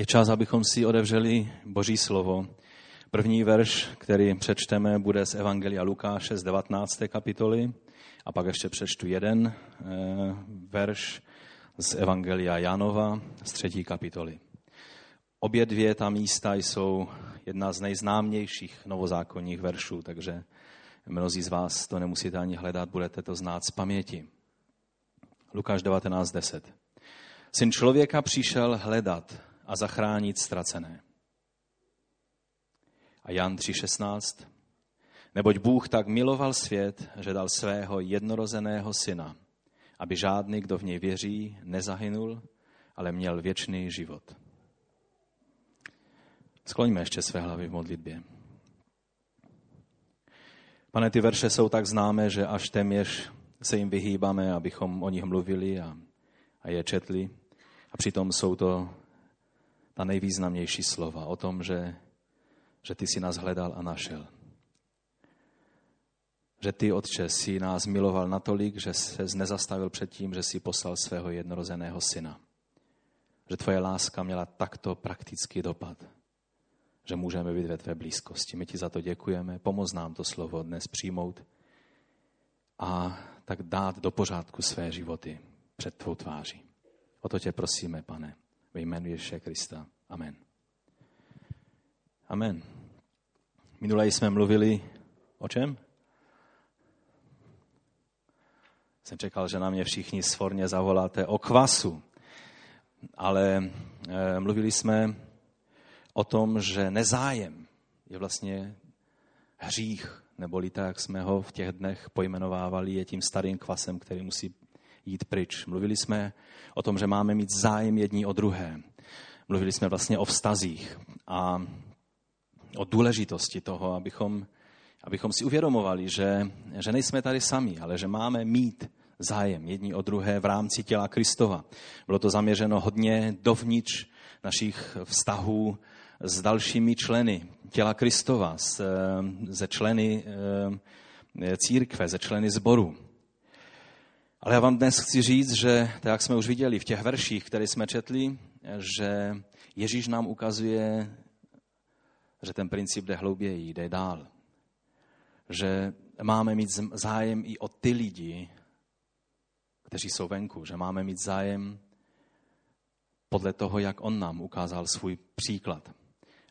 Je čas, abychom si odevřeli Boží slovo. První verš, který přečteme, bude z Evangelia Lukáše z 19. kapitoly a pak ještě přečtu jeden eh, verš z Evangelia Janova z třetí kapitoly. Obě dvě ta místa jsou jedna z nejznámějších novozákonních veršů, takže mnozí z vás to nemusíte ani hledat, budete to znát z paměti. Lukáš 19.10. Syn člověka přišel hledat a zachránit ztracené. A Jan 3.16. Neboť Bůh tak miloval svět, že dal svého jednorozeného syna, aby žádný, kdo v něj věří, nezahynul, ale měl věčný život. Skloňme ještě své hlavy v modlitbě. Pane, ty verše jsou tak známé, že až téměř se jim vyhýbáme, abychom o nich mluvili a, a je četli. A přitom jsou to ta nejvýznamnější slova o tom, že, že ty si nás hledal a našel. Že ty, Otče, si nás miloval natolik, že se nezastavil před tím, že si poslal svého jednorozeného syna. Že tvoje láska měla takto praktický dopad, že můžeme být ve tvé blízkosti. My ti za to děkujeme. Pomoz nám to slovo dnes přijmout a tak dát do pořádku své životy před tvou tváří. O to tě prosíme, pane ve jménu Ježíše Krista. Amen. Amen. Minule jsme mluvili o čem? Jsem čekal, že na mě všichni svorně zavoláte o kvasu. Ale e, mluvili jsme o tom, že nezájem je vlastně hřích, neboli tak, jak jsme ho v těch dnech pojmenovávali, je tím starým kvasem, který musí jít pryč. Mluvili jsme o tom, že máme mít zájem jední o druhé. Mluvili jsme vlastně o vztazích a o důležitosti toho, abychom, abychom si uvědomovali, že, že nejsme tady sami, ale že máme mít zájem jední o druhé v rámci těla Kristova. Bylo to zaměřeno hodně dovnitř našich vztahů s dalšími členy těla Kristova, ze členy eh, církve, ze členy zboru. Ale já vám dnes chci říct, že, tak jak jsme už viděli v těch verších, které jsme četli, že Ježíš nám ukazuje, že ten princip jde hlouběji, jde dál. Že máme mít zájem i o ty lidi, kteří jsou venku, že máme mít zájem podle toho, jak on nám ukázal svůj příklad.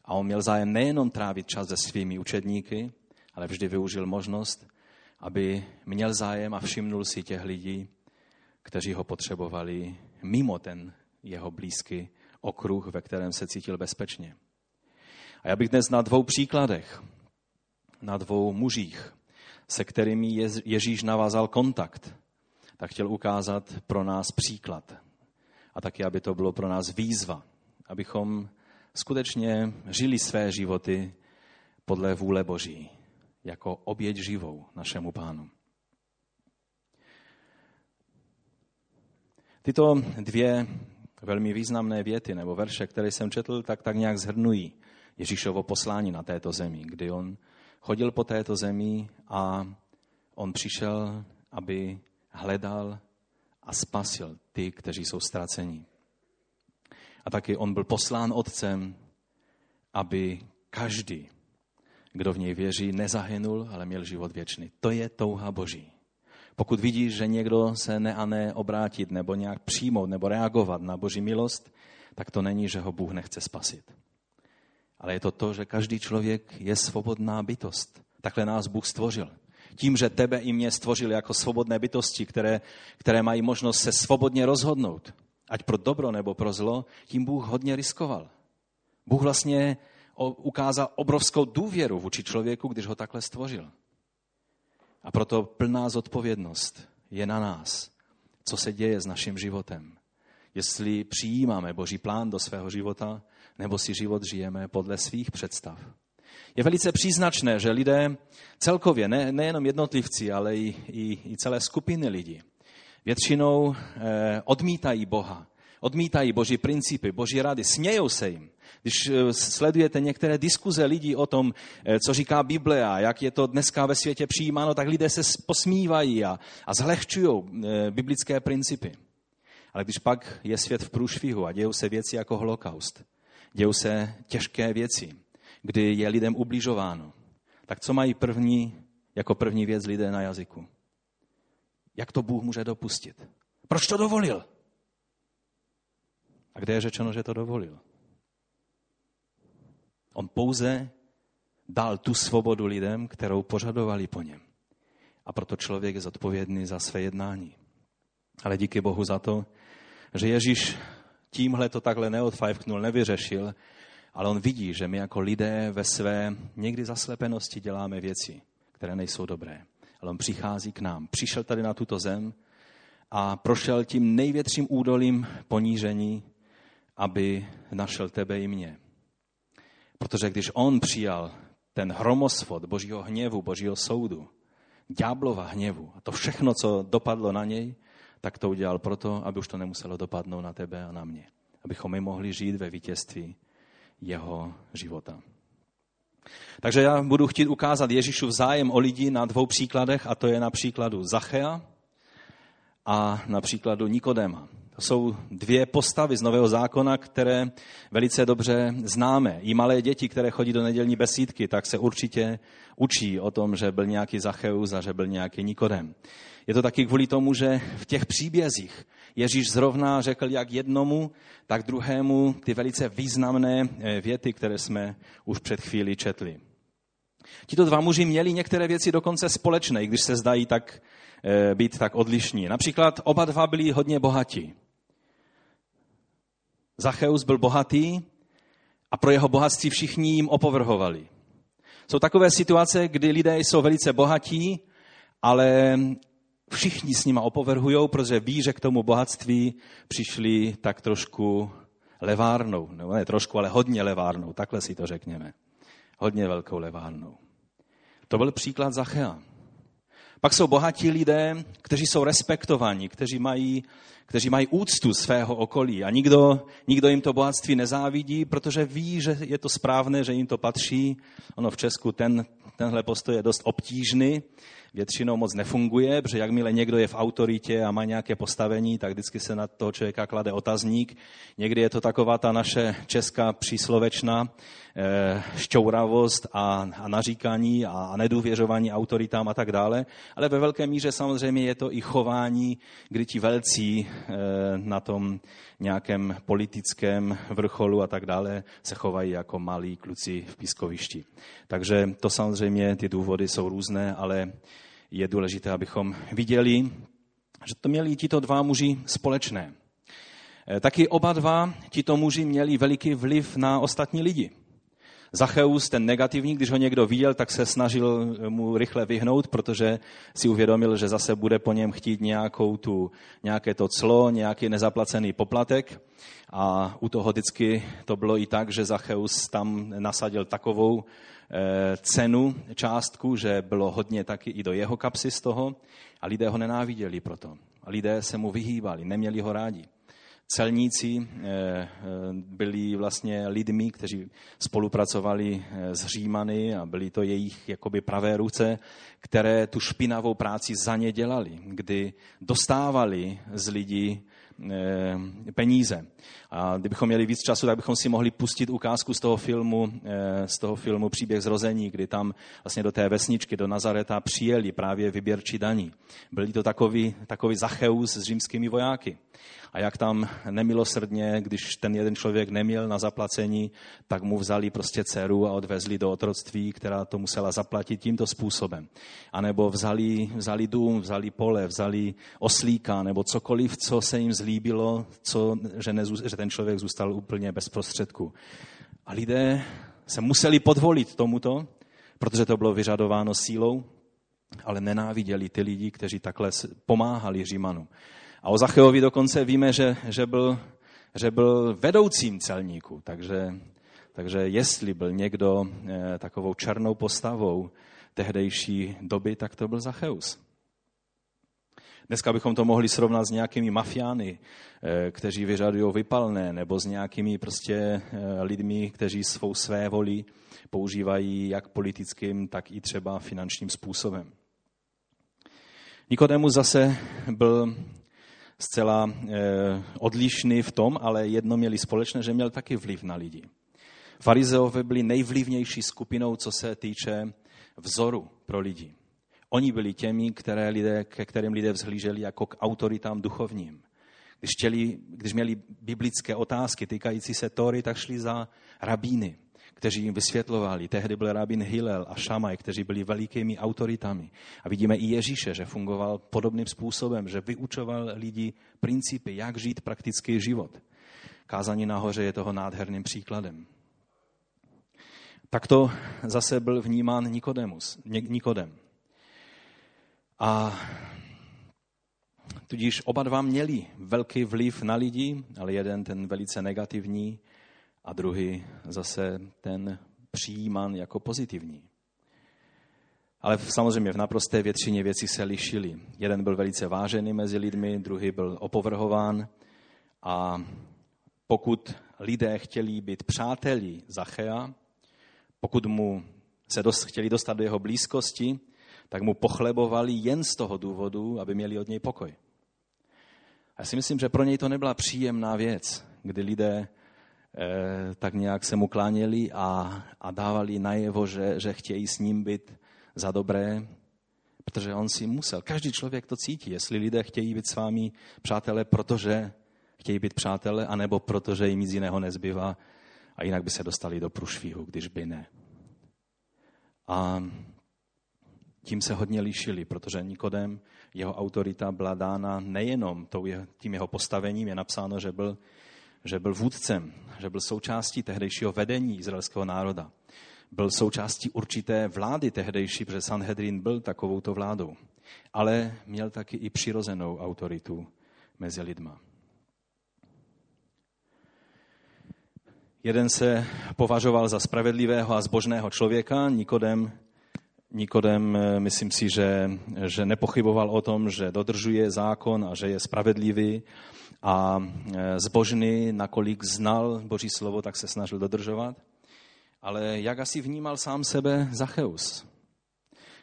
A on měl zájem nejenom trávit čas se svými učedníky, ale vždy využil možnost, aby měl zájem a všimnul si těch lidí, kteří ho potřebovali mimo ten jeho blízký okruh, ve kterém se cítil bezpečně. A já bych dnes na dvou příkladech, na dvou mužích, se kterými Ježíš navázal kontakt, tak chtěl ukázat pro nás příklad. A taky, aby to bylo pro nás výzva, abychom skutečně žili své životy podle vůle Boží jako oběť živou našemu pánu. Tyto dvě velmi významné věty nebo verše, které jsem četl, tak tak nějak zhrnují Ježíšovo poslání na této zemi, kdy on chodil po této zemi a on přišel, aby hledal a spasil ty, kteří jsou ztraceni. A taky on byl poslán otcem, aby každý, kdo v něj věří, nezahynul, ale měl život věčný. To je touha Boží. Pokud vidíš, že někdo se ne a ne obrátit nebo nějak přijmout nebo reagovat na Boží milost, tak to není, že ho Bůh nechce spasit. Ale je to to, že každý člověk je svobodná bytost. Takhle nás Bůh stvořil. Tím, že tebe i mě stvořil jako svobodné bytosti, které, které mají možnost se svobodně rozhodnout, ať pro dobro nebo pro zlo, tím Bůh hodně riskoval. Bůh vlastně ukázal obrovskou důvěru vůči člověku, když ho takhle stvořil. A proto plná zodpovědnost je na nás, co se děje s naším životem. Jestli přijímáme Boží plán do svého života, nebo si život žijeme podle svých představ. Je velice příznačné, že lidé celkově, ne, nejenom jednotlivci, ale i, i, i celé skupiny lidí, většinou eh, odmítají Boha, odmítají Boží principy, Boží rady, smějou se jim. Když eh, sledujete některé diskuze lidí o tom, eh, co říká Bible a jak je to dneska ve světě přijímáno, tak lidé se posmívají a, a zlehčují eh, biblické principy. Ale když pak je svět v průšvihu a dějou se věci jako holokaust, dějou se těžké věci, kdy je lidem ubližováno, tak co mají první, jako první věc lidé na jazyku? Jak to Bůh může dopustit? Proč to dovolil? A kde je řečeno, že to dovolil? On pouze dal tu svobodu lidem, kterou požadovali po něm. A proto člověk je zodpovědný za své jednání. Ale díky Bohu za to, že Ježíš tímhle to takhle neodfajfknul, nevyřešil, ale on vidí, že my jako lidé ve své někdy zaslepenosti děláme věci, které nejsou dobré. Ale on přichází k nám. Přišel tady na tuto zem a prošel tím největším údolím ponížení, aby našel tebe i mě. Protože když on přijal ten hromosvod božího hněvu, božího soudu, ďáblova hněvu a to všechno, co dopadlo na něj, tak to udělal proto, aby už to nemuselo dopadnout na tebe a na mě. Abychom my mohli žít ve vítězství jeho života. Takže já budu chtít ukázat Ježíšu zájem o lidi na dvou příkladech, a to je na příkladu Zachea a na příkladu Nikodema. To jsou dvě postavy z Nového zákona, které velice dobře známe. I malé děti, které chodí do nedělní besídky, tak se určitě učí o tom, že byl nějaký Zacheus a že byl nějaký Nikodem. Je to taky kvůli tomu, že v těch příbězích Ježíš zrovna řekl jak jednomu, tak druhému ty velice významné eh, věty, které jsme už před chvíli četli. Tito dva muži měli některé věci dokonce společné, když se zdají tak eh, být tak odlišní. Například oba dva byli hodně bohatí. Zacheus byl bohatý a pro jeho bohatství všichni jim opovrhovali. Jsou takové situace, kdy lidé jsou velice bohatí, ale všichni s nima opovrhují, protože ví, že k tomu bohatství přišli tak trošku levárnou. Nebo ne trošku, ale hodně levárnou. Takhle si to řekněme. Hodně velkou levárnou. To byl příklad Zachea. Pak jsou bohatí lidé, kteří jsou respektovaní, kteří mají, kteří mají úctu svého okolí a nikdo, nikdo jim to bohatství nezávidí, protože ví, že je to správné, že jim to patří. Ono v Česku ten, tenhle postoj je dost obtížný, většinou moc nefunguje, protože jakmile někdo je v autoritě a má nějaké postavení, tak vždycky se na toho člověka klade otazník. Někdy je to taková ta naše česká příslovečná eh, šťouravost a, naříkání a, a nedůvěřování autoritám a tak dále. Ale ve velké míře samozřejmě je to i chování, kdy ti velcí eh, na tom nějakém politickém vrcholu a tak dále se chovají jako malí kluci v pískovišti. Takže to samozřejmě, ty důvody jsou různé, ale je důležité, abychom viděli, že to měli tito dva muži společné. E, taky oba dva tito muži měli veliký vliv na ostatní lidi. Zacheus, ten negativní, když ho někdo viděl, tak se snažil mu rychle vyhnout, protože si uvědomil, že zase bude po něm chtít nějakou tu, nějaké to clo, nějaký nezaplacený poplatek. A u toho vždycky to bylo i tak, že Zacheus tam nasadil takovou cenu, částku, že bylo hodně taky i do jeho kapsy z toho a lidé ho nenáviděli proto. A lidé se mu vyhýbali, neměli ho rádi. Celníci eh, eh, byli vlastně lidmi, kteří spolupracovali s Římany a byli to jejich jakoby pravé ruce, které tu špinavou práci za ně dělali, kdy dostávali z lidí Eh, peníze. A kdybychom měli víc času, tak bychom si mohli pustit ukázku z toho filmu, eh, z toho filmu Příběh zrození, kdy tam vlastně do té vesničky, do Nazareta přijeli právě vyběrči daní. Byli to takový, takový zacheus s římskými vojáky a jak tam nemilosrdně, když ten jeden člověk neměl na zaplacení, tak mu vzali prostě dceru a odvezli do otroctví, která to musela zaplatit tímto způsobem. A nebo vzali, vzali dům, vzali pole, vzali oslíka, nebo cokoliv, co se jim zlíbilo, co, že, nezů, že ten člověk zůstal úplně bez prostředku. A lidé se museli podvolit tomuto, protože to bylo vyžadováno sílou, ale nenáviděli ty lidi, kteří takhle pomáhali Římanům. A o Zacheovi dokonce víme, že, že, byl, že byl vedoucím celníků, takže, takže jestli byl někdo eh, takovou černou postavou tehdejší doby, tak to byl Zacheus. Dneska bychom to mohli srovnat s nějakými mafiány, eh, kteří vyřadují vypalné, nebo s nějakými prostě eh, lidmi, kteří svou své voli používají jak politickým, tak i třeba finančním způsobem. Nikodemus zase byl zcela eh, odlišný v tom, ale jedno měli společné, že měl taky vliv na lidi. Farizeové byli nejvlivnější skupinou, co se týče vzoru pro lidi. Oni byli těmi, které lidé, ke kterým lidé vzhlíželi jako k autoritám duchovním. Když, chtěli, když měli biblické otázky týkající se Tory, tak šli za rabíny, kteří jim vysvětlovali. Tehdy byl rabín Hillel a Šamaj, kteří byli velikými autoritami. A vidíme i Ježíše, že fungoval podobným způsobem, že vyučoval lidi principy, jak žít praktický život. Kázání nahoře je toho nádherným příkladem. Takto zase byl vnímán Nikodemus, Nikodem. A tudíž oba dva měli velký vliv na lidi, ale jeden ten velice negativní a druhý zase ten přijímán jako pozitivní. Ale samozřejmě v naprosté většině věcí se lišili. Jeden byl velice vážený mezi lidmi, druhý byl opovrhován. A pokud lidé chtěli být přáteli Zachea, pokud mu se dost, chtěli dostat do jeho blízkosti, tak mu pochlebovali jen z toho důvodu, aby měli od něj pokoj. Já si myslím, že pro něj to nebyla příjemná věc, kdy lidé tak nějak se mu kláněli a, a dávali najevo, že, že chtějí s ním být za dobré, protože on si musel. Každý člověk to cítí, jestli lidé chtějí být s vámi přátelé, protože chtějí být přátelé, anebo protože jim nic jiného nezbývá a jinak by se dostali do průšvihu, když by ne. A tím se hodně lišili, protože Nikodem, jeho autorita byla dána nejenom tím jeho postavením, je napsáno, že byl, že byl vůdcem, že byl součástí tehdejšího vedení izraelského národa. Byl součástí určité vlády tehdejší, protože Sanhedrin byl takovouto vládou. Ale měl taky i přirozenou autoritu mezi lidma. Jeden se považoval za spravedlivého a zbožného člověka, Nikodem Nikodem, eh, myslím si, že, že nepochyboval o tom, že dodržuje zákon a že je spravedlivý a eh, zbožný, nakolik znal Boží slovo, tak se snažil dodržovat. Ale jak asi vnímal sám sebe Zacheus?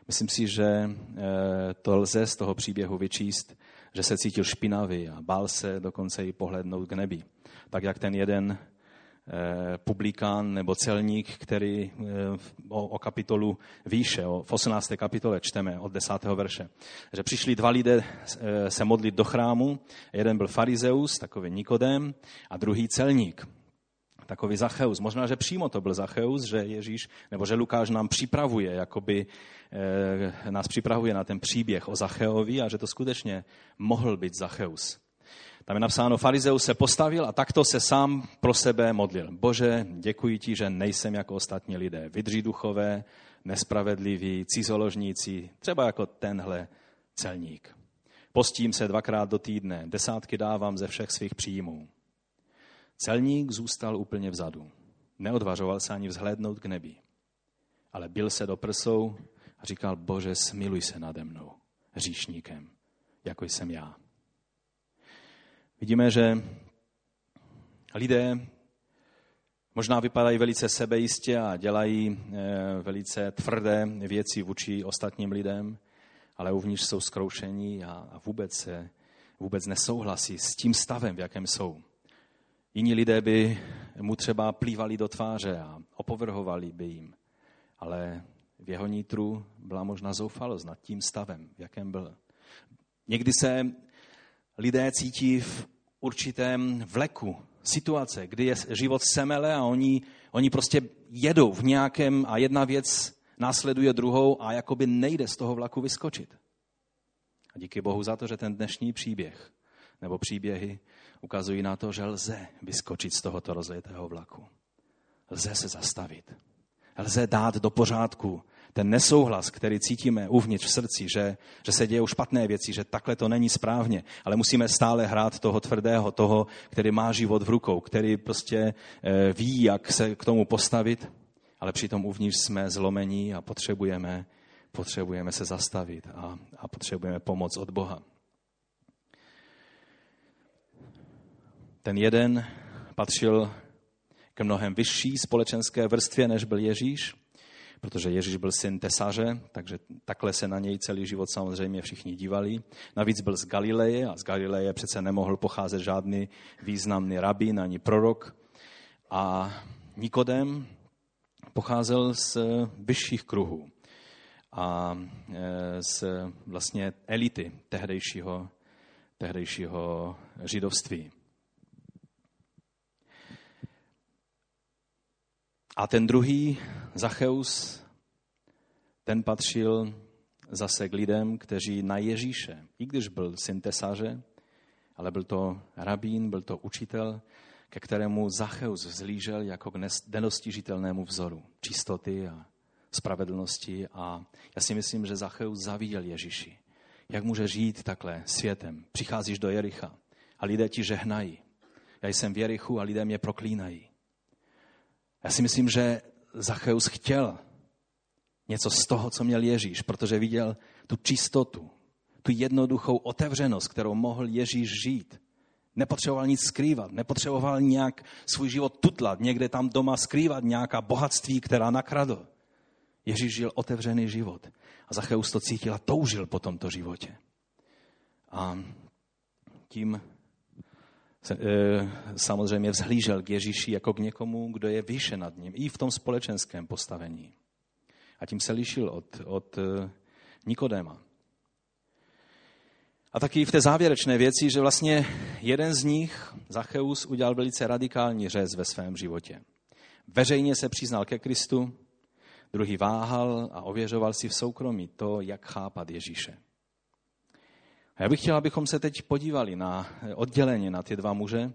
Myslím si, že eh, to lze z toho příběhu vyčíst, že se cítil špinavý a bál se dokonce i pohlednout k nebi. Tak jak ten jeden publikán nebo celník, který eh, o, o kapitolu výše, o, v 18. kapitole čteme od 10. verše, že přišli dva lidé eh, se modlit do chrámu, jeden byl farizeus, takový Nikodem, a druhý celník, takový Zacheus. Možná, že přímo to byl Zacheus, že Ježíš, nebo že Lukáš nám připravuje, jakoby nás připravuje na ten příběh o Zacheovi a že to skutečně mohl být Zacheus. Tam je napsáno, farizeus se postavil a takto se sám pro sebe modlil. Bože, děkuji ti, že nejsem jako ostatní lidé. Vydří duchové, nespravedliví, cizoložníci, třeba jako tenhle celník. Postím se dvakrát do týdne, desátky dávám ze všech svých příjmů. Celník zůstal úplně vzadu. Neodvažoval se ani vzhlédnout k nebi. Ale byl se do prsou a říkal, Bože, smiluj se nade mnou, říšníkem, jako jsem já. Vidíme, že lidé možná vypadají velice sebejistě a dělají eh, velice tvrdé věci vůči ostatním lidem, ale uvnitř jsou zkroušení a vůbec vůbec nesouhlasí s tím stavem, v jakém jsou. Jiní lidé by mu třeba plývali do tváře a opovrhovali by jim, ale v jeho nitru byla možná zoufalost nad tím stavem, v jakém byl. Někdy se lidé cítí v určitém vleku, situace, kdy je život semele a oni, oni prostě jedou v nějakém a jedna věc následuje druhou a jakoby nejde z toho vlaku vyskočit. A díky Bohu za to, že ten dnešní příběh nebo příběhy ukazují na to, že lze vyskočit z tohoto rozletého vlaku. Lze se zastavit. Lze dát do pořádku ten nesouhlas, který cítíme uvnitř v srdci, že, že se dějou špatné věci, že takhle to není správně, ale musíme stále hrát toho tvrdého, toho, který má život v rukou, který prostě eh, ví, jak se k tomu postavit, ale přitom uvnitř jsme zlomení a potřebujeme, potřebujeme se zastavit a, a potřebujeme pomoc od Boha. Ten jeden patřil k mnohem vyšší společenské vrstvě, než byl Ježíš, protože Ježíš byl syn tesaře, takže takhle se na něj celý život samozřejmě všichni dívali. Navíc byl z Galileje a z Galileje přece nemohl pocházet žádný významný rabín ani prorok. A Nikodem pocházel z vyšších kruhů a e, z vlastně elity tehdejšího, tehdejšího židovství. A ten druhý, Zacheus, ten patřil zase k lidem, kteří na Ježíše, i když byl syn tesaře, ale byl to rabín, byl to učitel, ke kterému Zacheus vzlížel jako k nenostižitelnému vzoru čistoty a spravedlnosti. A já si myslím, že Zacheus zaviděl Ježíši. Jak může žít takhle světem? Přicházíš do Jericha a lidé ti žehnají. Já jsem v Jerichu a lidé mě proklínají. Já si myslím, že Zacheus chtěl něco z toho, co měl Ježíš, protože viděl tu čistotu, tu jednoduchou otevřenost, kterou mohl Ježíš žít. Nepotřeboval nic skrývat, nepotřeboval nějak svůj život tutlat, někde tam doma skrývat nějaká bohatství, která nakradl. Ježíš žil otevřený život. A Zacheus to cítil a toužil po tomto životě. A tím samozřejmě vzhlížel k Ježíši jako k někomu, kdo je výše nad ním, i v tom společenském postavení. A tím se lišil od, od e, Nikodéma. A taky v té závěrečné věci, že vlastně jeden z nich, Zacheus, udělal velice radikální řez ve svém životě. Veřejně se přiznal ke Kristu, druhý váhal a ověřoval si v soukromí to, jak chápat Ježíše. Já bych chtěl, abychom se teď podívali na odděleně na ty dva muže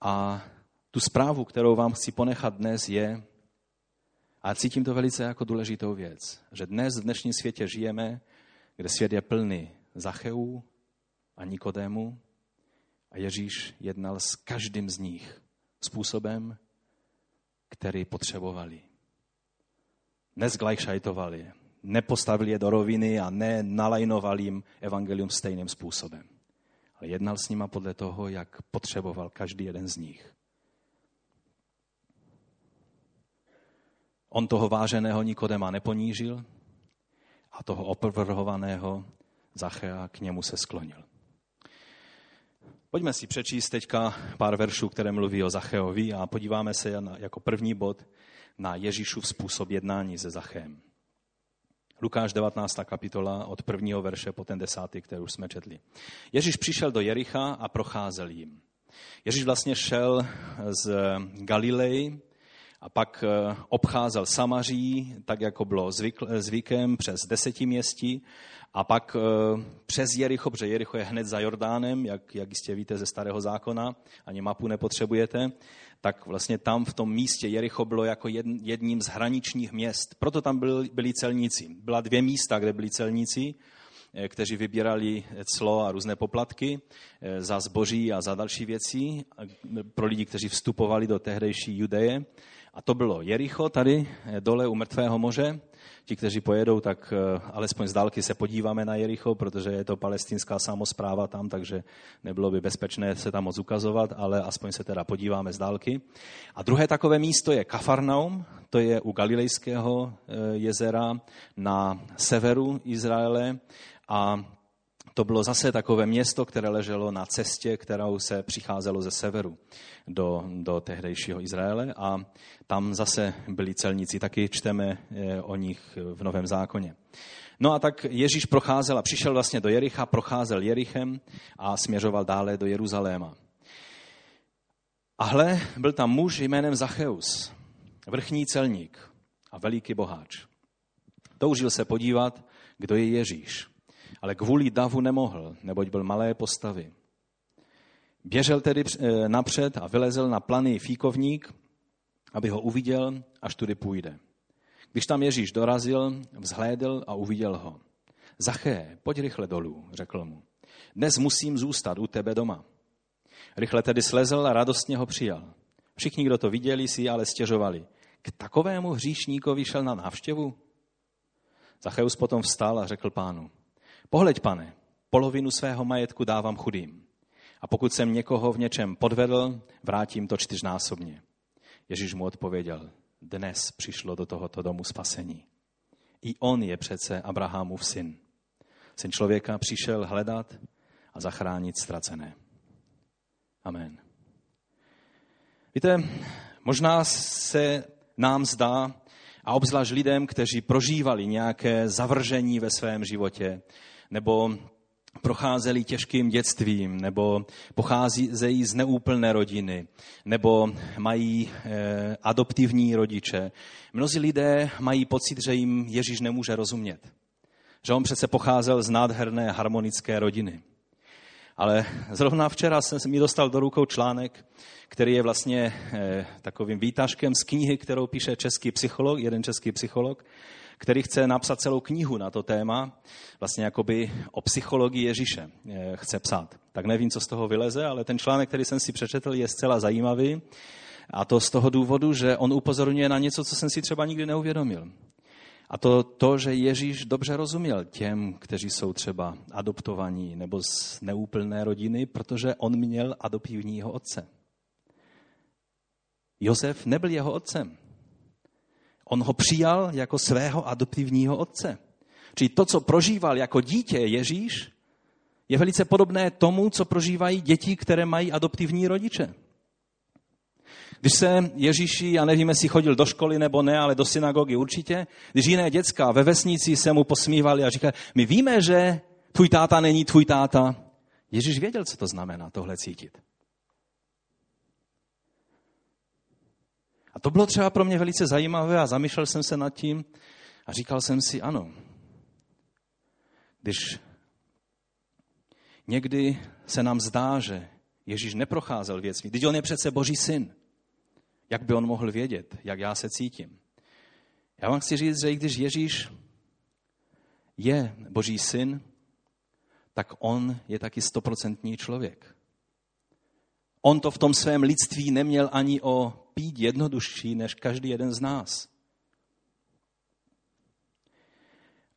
a tu zprávu, kterou vám chci ponechat dnes, je, a cítím to velice jako důležitou věc, že dnes v dnešním světě žijeme, kde svět je plný Zacheů a Nikodému a Ježíš jednal s každým z nich způsobem, který potřebovali. Nezglajšajtovali, nepostavili je do roviny a ne nalajnovali jim evangelium stejným způsobem. Ale jednal s nima podle toho, jak potřeboval každý jeden z nich. On toho váženého Nikodema neponížil a toho opovrhovaného Zachea k němu se sklonil. Pojďme si přečíst teďka pár veršů, které mluví o Zacheovi a podíváme se jako první bod na Ježíšův způsob jednání se Zachem. Lukáš 19. kapitola od prvního verše po ten desátý, kterou jsme četli. Ježíš přišel do Jericha a procházel jim. Ježíš vlastně šel z Galilei a pak eh, obcházel Samaří, tak jako bylo zvykem, přes desetiměstí a pak eh, přes Jericho, protože Jericho je hned za Jordánem, jak, jak jistě víte ze starého zákona, ani mapu nepotřebujete, tak vlastně tam v tom místě Jericho bylo jako jedním z hraničních měst. Proto tam byli, celníci. Byla dvě místa, kde byli celníci, eh, kteří vybírali clo a různé poplatky eh, za zboží a za další věci pro lidi, kteří vstupovali do tehdejší Judeje. A to bylo Jericho tady dole u Mrtvého moře ti, kteří pojedou, tak eh, alespoň z dálky se podíváme na Jericho, protože je to palestinská samozpráva tam, takže nebylo by bezpečné se tam moc ukazovat, ale aspoň se teda podíváme z dálky. A druhé takové místo je Kafarnaum, to je u Galilejského eh, jezera na severu Izraele a to bylo zase takové město, které leželo na cestě, kterou se přicházelo ze severu do, do tehdejšího Izraele a tam zase byli celníci, taky čteme eh, o nich v Novém zákoně. No a tak Ježíš procházel a přišel vlastně do Jericha, procházel Jerichem a směřoval dále do Jeruzaléma. A hle, byl tam muž jménem Zacheus, vrchní celník a veliký boháč. Toužil se podívat, kdo je Ježíš ale kvůli davu nemohl, neboť byl malé postavy. Běžel tedy eh, napřed a vylezl na planý fíkovník, aby ho uviděl, až tudy půjde. Když tam Ježíš dorazil, vzhlédl a uviděl ho. Zaché, pojď rychle dolů, řekl mu. Dnes musím zůstat u tebe doma. Rychle tedy slezl a radostně ho přijal. Všichni, kdo to viděli, si ale stěžovali. K takovému hříšníkovi šel na návštěvu? Zacheus potom vstal a řekl pánu, Pohleď, pane, polovinu svého majetku dávám chudým. A pokud jsem někoho v něčem podvedl, vrátím to čtyřnásobně. Ježíš mu odpověděl, dnes přišlo do tohoto domu spasení. I on je přece Abrahamův syn. Syn člověka přišel hledat a zachránit ztracené. Amen. Víte, možná se nám zdá, a obzvlášť lidem, kteří prožívali nějaké zavržení ve svém životě, nebo procházeli těžkým dětstvím, nebo pocházejí z neúplné rodiny, nebo mají eh, adoptivní rodiče. Mnozí lidé mají pocit, že jim Ježíš nemůže rozumět. Že on přece pocházel z nádherné harmonické rodiny. Ale zrovna včera jsem mi dostal do rukou článek, který je vlastně eh, takovým výtažkem z knihy, kterou píše český psycholog, jeden český psycholog, který chce napsat celou knihu na to téma, vlastně jakoby o psychologii Ježíše eh, chce psát. Tak nevím, co z toho vyleze, ale ten článek, který jsem si přečetl, je zcela zajímavý. A to z toho důvodu, že on upozorňuje na něco, co jsem si třeba nikdy neuvědomil. A to, to, že Ježíš dobře rozuměl těm, kteří jsou třeba adoptovaní nebo z neúplné rodiny, protože on měl adoptivního otce. Josef nebyl jeho otcem. On ho přijal jako svého adoptivního otce. Čili to, co prožíval jako dítě Ježíš, je velice podobné tomu, co prožívají děti, které mají adoptivní rodiče. Když se Ježíši, já nevím, jestli chodil do školy nebo ne, ale do synagogy určitě, když jiné děcka ve vesnici se mu posmívali a říkali, my víme, že tvůj táta není tvůj táta. Ježíš věděl, co to znamená tohle cítit. A to bylo třeba pro mě velice zajímavé a zamýšlel jsem se nad tím a říkal jsem si, ano, když někdy se nám zdá, že Ježíš neprocházel věcmi, když on je přece Boží syn, jak by on mohl vědět, jak já se cítím? Já vám chci říct, že i když Ježíš je Boží syn, tak on je taky stoprocentní člověk. On to v tom svém lidství neměl ani o pít jednodušší než každý jeden z nás.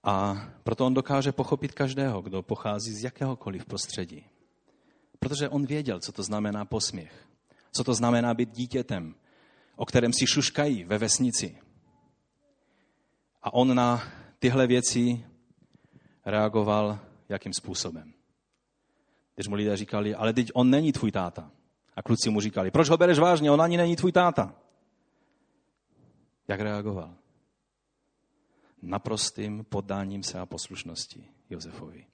A proto on dokáže pochopit každého, kdo pochází z jakéhokoliv prostředí. Protože on věděl, co to znamená posměch. Co to znamená být dítětem, o kterém si šuškají ve vesnici. A on na tyhle věci reagoval jakým způsobem. Když mu lidé říkali, ale teď on není tvůj táta. A kluci mu říkali, proč ho bereš vážně, on ani není tvůj táta. Jak reagoval? Naprostým poddáním se a poslušností Josefovi.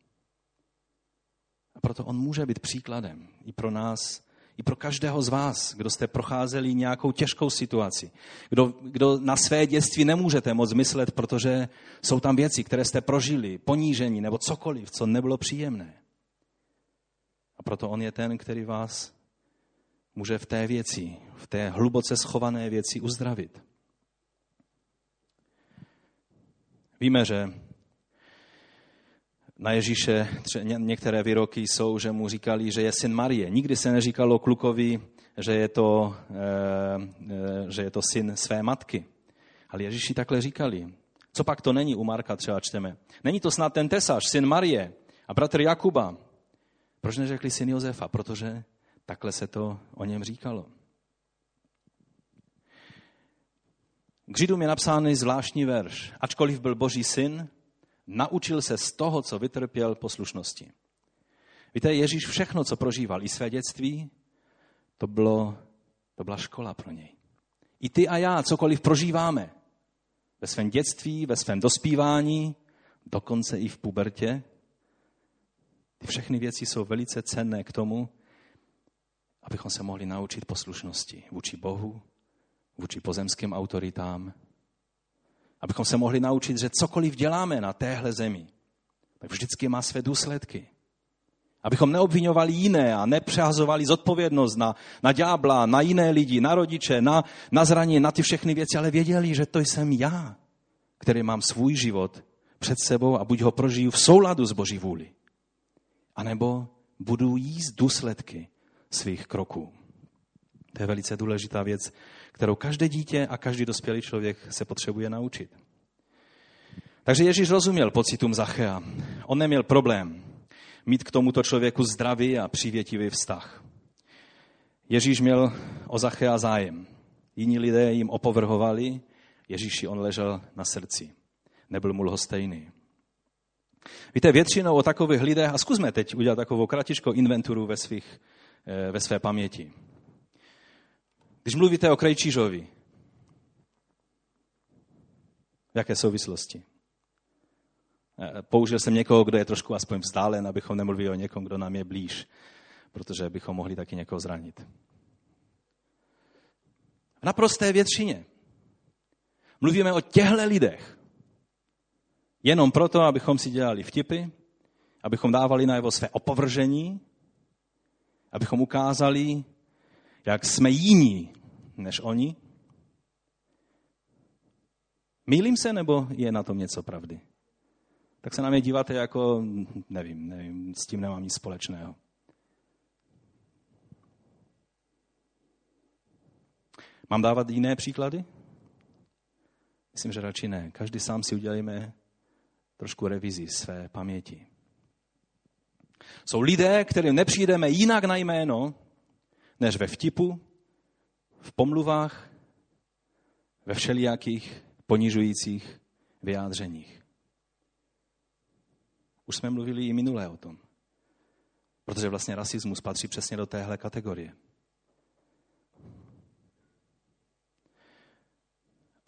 A proto on může být příkladem i pro nás, i pro každého z vás, kdo jste procházeli nějakou těžkou situaci, kdo, kdo na své dětství nemůžete moc myslet, protože jsou tam věci, které jste prožili, ponížení nebo cokoliv, co nebylo příjemné. A proto on je ten, který vás může v té věci, v té hluboce schované věci uzdravit. Víme, že na Ježíše některé výroky jsou, že mu říkali, že je syn Marie. Nikdy se neříkalo klukovi, že je to, eh, eh, že je to syn své matky. Ale Ježíši takhle říkali. Co pak to není u Marka třeba čteme? Není to snad ten tesař, syn Marie a bratr Jakuba. Proč neřekli syn Josefa? Protože Takhle se to o něm říkalo. K Židům je napsány zvláštní verš. Ačkoliv byl boží syn, naučil se z toho, co vytrpěl poslušnosti. Víte, Ježíš všechno, co prožíval, i své dětství, to, bylo, to byla škola pro něj. I ty a já, cokoliv prožíváme, ve svém dětství, ve svém dospívání, dokonce i v pubertě, ty všechny věci jsou velice cenné k tomu, abychom se mohli naučit poslušnosti vůči Bohu, vůči pozemským autoritám, abychom se mohli naučit, že cokoliv děláme na téhle zemi, tak vždycky má své důsledky. Abychom neobvinovali jiné a nepřehazovali zodpovědnost na, na ďábla, na jiné lidi, na rodiče, na, na zraně, na ty všechny věci, ale věděli, že to jsem já, který mám svůj život před sebou a buď ho prožiju v souladu s Boží vůli, anebo budu jíst důsledky svých kroků. To je velice důležitá věc, kterou každé dítě a každý dospělý člověk se potřebuje naučit. Takže Ježíš rozuměl pocitům Zachea. On neměl problém mít k tomuto člověku zdravý a přívětivý vztah. Ježíš měl o Zachea zájem. Jiní lidé jim opovrhovali, Ježíši on ležel na srdci. Nebyl mu lhostejný. Víte, většinou o takových lidech, a zkusme teď udělat takovou kratičkou inventuru ve, svých, ve své paměti. Když mluvíte o Krejčířovi, v jaké souvislosti? Eh, použil jsem někoho, kdo je trošku aspoň vzdálen, abychom nemluvili o někom, kdo nám je blíž, protože bychom mohli taky někoho zranit. V naprosté většině mluvíme o těchto lidech. Jenom proto, abychom si dělali vtipy, abychom dávali najevo své opovržení, abychom ukázali, jak jsme jiní než oni. Mýlím se, nebo je na tom něco pravdy? Tak se na mě díváte jako, nevím, nevím, s tím nemám nic společného. Mám dávat jiné příklady? Myslím, že radši ne. Každý sám si udělíme trošku revizi své paměti. Jsou lidé, kterým nepřijdeme jinak na jméno, než ve vtipu, v pomluvách, ve všelijakých ponižujících vyjádřeních. Už jsme mluvili i minulé o tom. Protože vlastně rasismus patří přesně do téhle kategorie.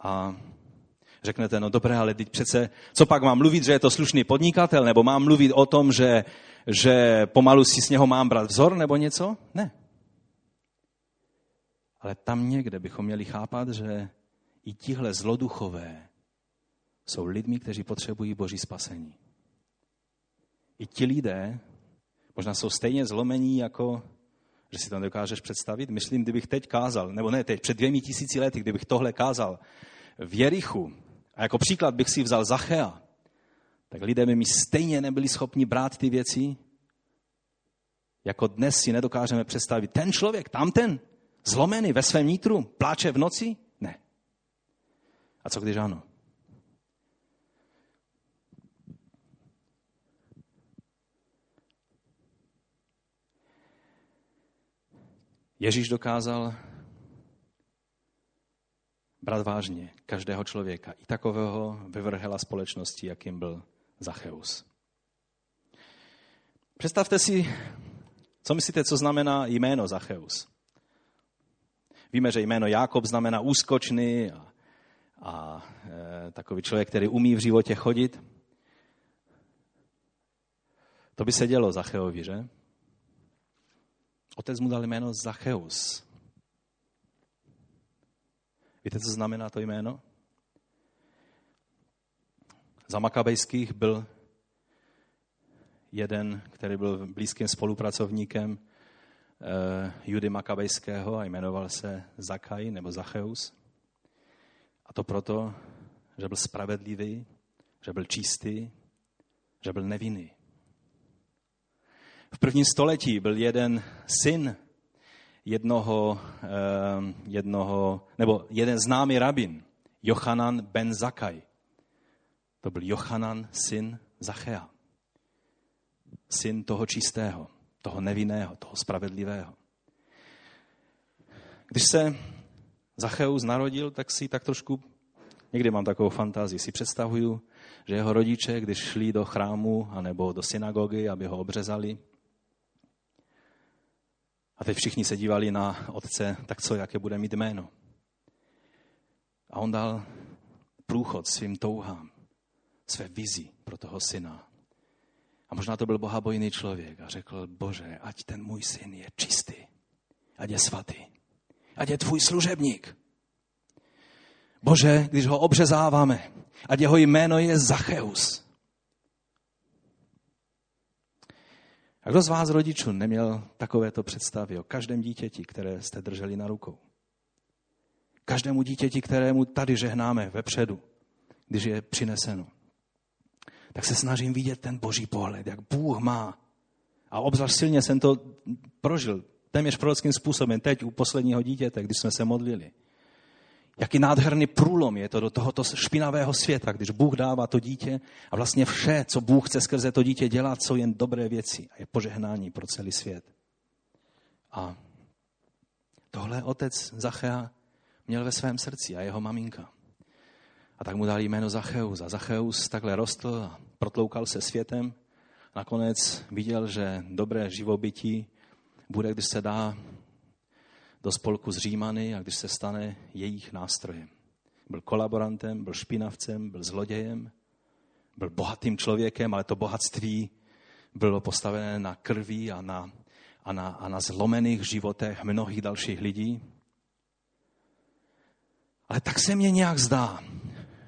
A řeknete, no dobré, ale teď přece, co pak mám mluvit, že je to slušný podnikatel, nebo mám mluvit o tom, že, že pomalu si s něho mám brát vzor, nebo něco? Ne. Ale tam někde bychom měli chápat, že i tihle zloduchové jsou lidmi, kteří potřebují boží spasení. I ti lidé možná jsou stejně zlomení jako že si to nedokážeš představit. Myslím, kdybych teď kázal, nebo ne teď, před dvěmi tisíci lety, kdybych tohle kázal v Jerichu, a jako příklad bych si vzal Zachea, tak lidé by mi stejně nebyli schopni brát ty věci, jako dnes si nedokážeme představit. Ten člověk, tamten, zlomený ve svém nitru, pláče v noci? Ne. A co když ano? Ježíš dokázal brát vážně každého člověka, i takového vyvrhela společnosti, jakým byl Zacheus. Představte si, co myslíte, co znamená jméno Zacheus. Víme, že jméno Jákob znamená úskočný a, a e, takový člověk, který umí v životě chodit. To by se dělo Zacheovi, že? Otec mu dal jméno Zacheus. Víte, co znamená to jméno? Za Makabejských byl jeden, který byl blízkým spolupracovníkem eh, Judy Makabejského a jmenoval se Zakaj nebo Zacheus. A to proto, že byl spravedlivý, že byl čistý, že byl nevinný. V prvním století byl jeden syn jednoho, eh, jednoho nebo jeden známý rabin, Jochanan ben Zakaj. To byl Jochanan, syn Zachea. Syn toho čistého, toho nevinného, toho spravedlivého. Když se Zacheus narodil, tak si tak trošku, někdy mám takovou fantazii, si představuju, že jeho rodiče, když šli do chrámu anebo do synagogy, aby ho obřezali, a teď všichni se dívali na otce, tak co, jaké bude mít jméno. A on dal průchod svým touhám, své vizi pro toho syna. A možná to byl bohabojný člověk a řekl, bože, ať ten můj syn je čistý, ať je svatý, ať je tvůj služebník. Bože, když ho obřezáváme, ať jeho jméno je Zacheus, A kdo z vás rodičů neměl takovéto představy o každém dítěti, které jste drželi na rukou? Každému dítěti, kterému tady žehnáme vepředu, když je přineseno. Tak se snažím vidět ten boží pohled, jak Bůh má. A obzvlášť silně jsem to prožil téměř prorockým způsobem teď u posledního dítěte, když jsme se modlili. Jaký nádherný průlom je to do tohoto špinavého světa, když Bůh dává to dítě a vlastně vše, co Bůh chce skrze to dítě dělat, jsou jen dobré věci a je požehnání pro celý svět. A tohle otec Zachea měl ve svém srdci a jeho maminka. A tak mu dali jméno Zacheus. A Zacheus takhle rostl a protloukal se světem. Nakonec viděl, že dobré živobytí bude, když se dá do spolku s Římany a když se stane jejich nástrojem. Byl kolaborantem, byl špinavcem, byl zlodějem, byl bohatým člověkem, ale to bohatství bylo postavené na krvi a na, a na, a na zlomených životech mnohých dalších lidí. Ale tak se mně nějak zdá,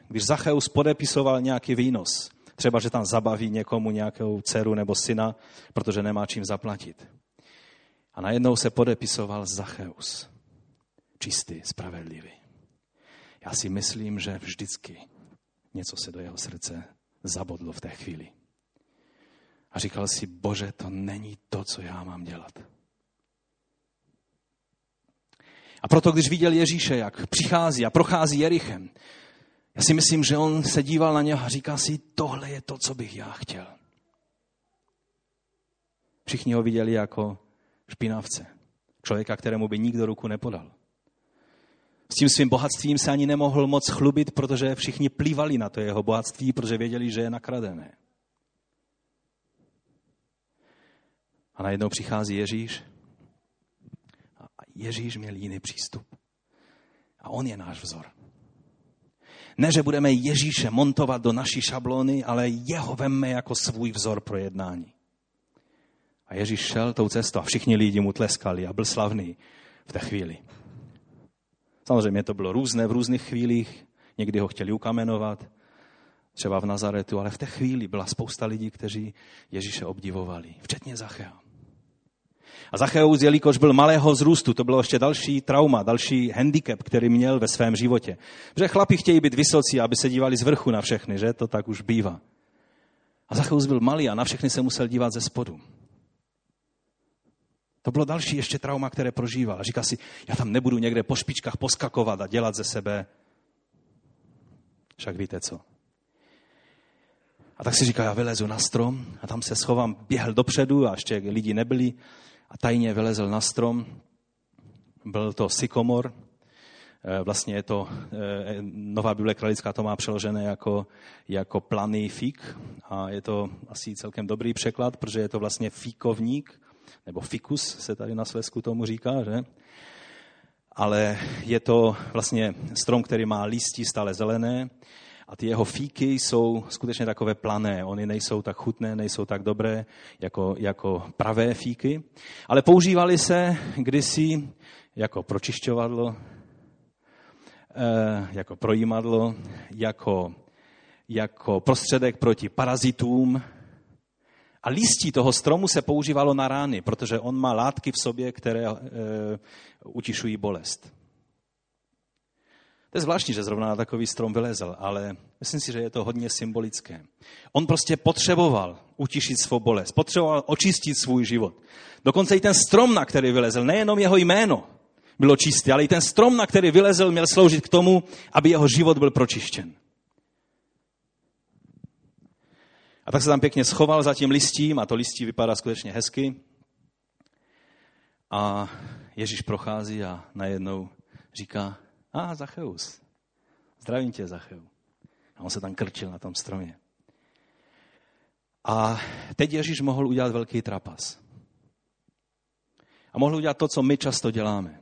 když Zacheus podepisoval nějaký výnos, třeba, že tam zabaví někomu nějakou dceru nebo syna, protože nemá čím zaplatit. A najednou se podepisoval Zacheus. Čistý, spravedlivý. Já si myslím, že vždycky něco se do jeho srdce zabodlo v té chvíli. A říkal si, bože, to není to, co já mám dělat. A proto, když viděl Ježíše, jak přichází a prochází Jerichem, já si myslím, že on se díval na něho a říká si, tohle je to, co bych já chtěl. Všichni ho viděli jako špinavce. Člověka, kterému by nikdo ruku nepodal. S tím svým bohatstvím se ani nemohl moc chlubit, protože všichni plývali na to jeho bohatství, protože věděli, že je nakradené. A najednou přichází Ježíš a Ježíš měl jiný přístup. A on je náš vzor. Ne, že budeme Ježíše montovat do naší šablony, ale jeho vemme jako svůj vzor pro jednání. A Ježíš šel tou cestou a všichni lidi mu tleskali a byl slavný v té chvíli. Samozřejmě to bylo různé v různých chvílích. Někdy ho chtěli ukamenovat, třeba v Nazaretu, ale v té chvíli byla spousta lidí, kteří Ježíše obdivovali, včetně Zachea. A Zacheus, jelikož byl malého vzrůstu, to bylo ještě další trauma, další handicap, který měl ve svém životě. Že chlapi chtějí být vysocí, aby se dívali z vrchu na všechny, že? To tak už bývá. A Zacheus byl malý a na všechny se musel dívat ze spodu. To bylo další ještě trauma, které prožíval. Říká si, já tam nebudu někde po špičkách poskakovat a dělat ze sebe. Však víte co. A tak si říká, já vylezu na strom a tam se schovám, běhl dopředu a ještě lidi nebyli a tajně vylezl na strom. Byl to sykomor, eh, vlastně je to, eh, Nová Bible Kralická to má přeložené jako, jako planý fík a je to asi celkem dobrý překlad, protože je to vlastně fíkovník, nebo fikus se tady na Slesku tomu říká, že? Ale je to vlastně strom, který má listí stále zelené a ty jeho fíky jsou skutečně takové plané. Ony nejsou tak chutné, nejsou tak dobré jako, jako pravé fíky, ale používali se kdysi jako pročišťovadlo, eh, jako projímadlo, jako, jako prostředek proti parazitům, a listí toho stromu se používalo na rány, protože on má látky v sobě, které e, utišují bolest. To je zvláštní, že zrovna na takový strom vylezl, ale myslím si, že je to hodně symbolické. On prostě potřeboval utišit svou bolest, potřeboval očistit svůj život. Dokonce i ten strom, na který vylezl, nejenom jeho jméno bylo čistý, ale i ten strom, na který vylezl, měl sloužit k tomu, aby jeho život byl pročištěn. A tak se tam pěkně schoval za tím listím a to listí vypadá skutečně hezky. A Ježíš prochází a najednou říká, a ah, Zacheus, zdravím tě, Zacheu. A on se tam krčil na tom stromě. A teď Ježíš mohl udělat velký trapas. A mohl udělat to, co my často děláme.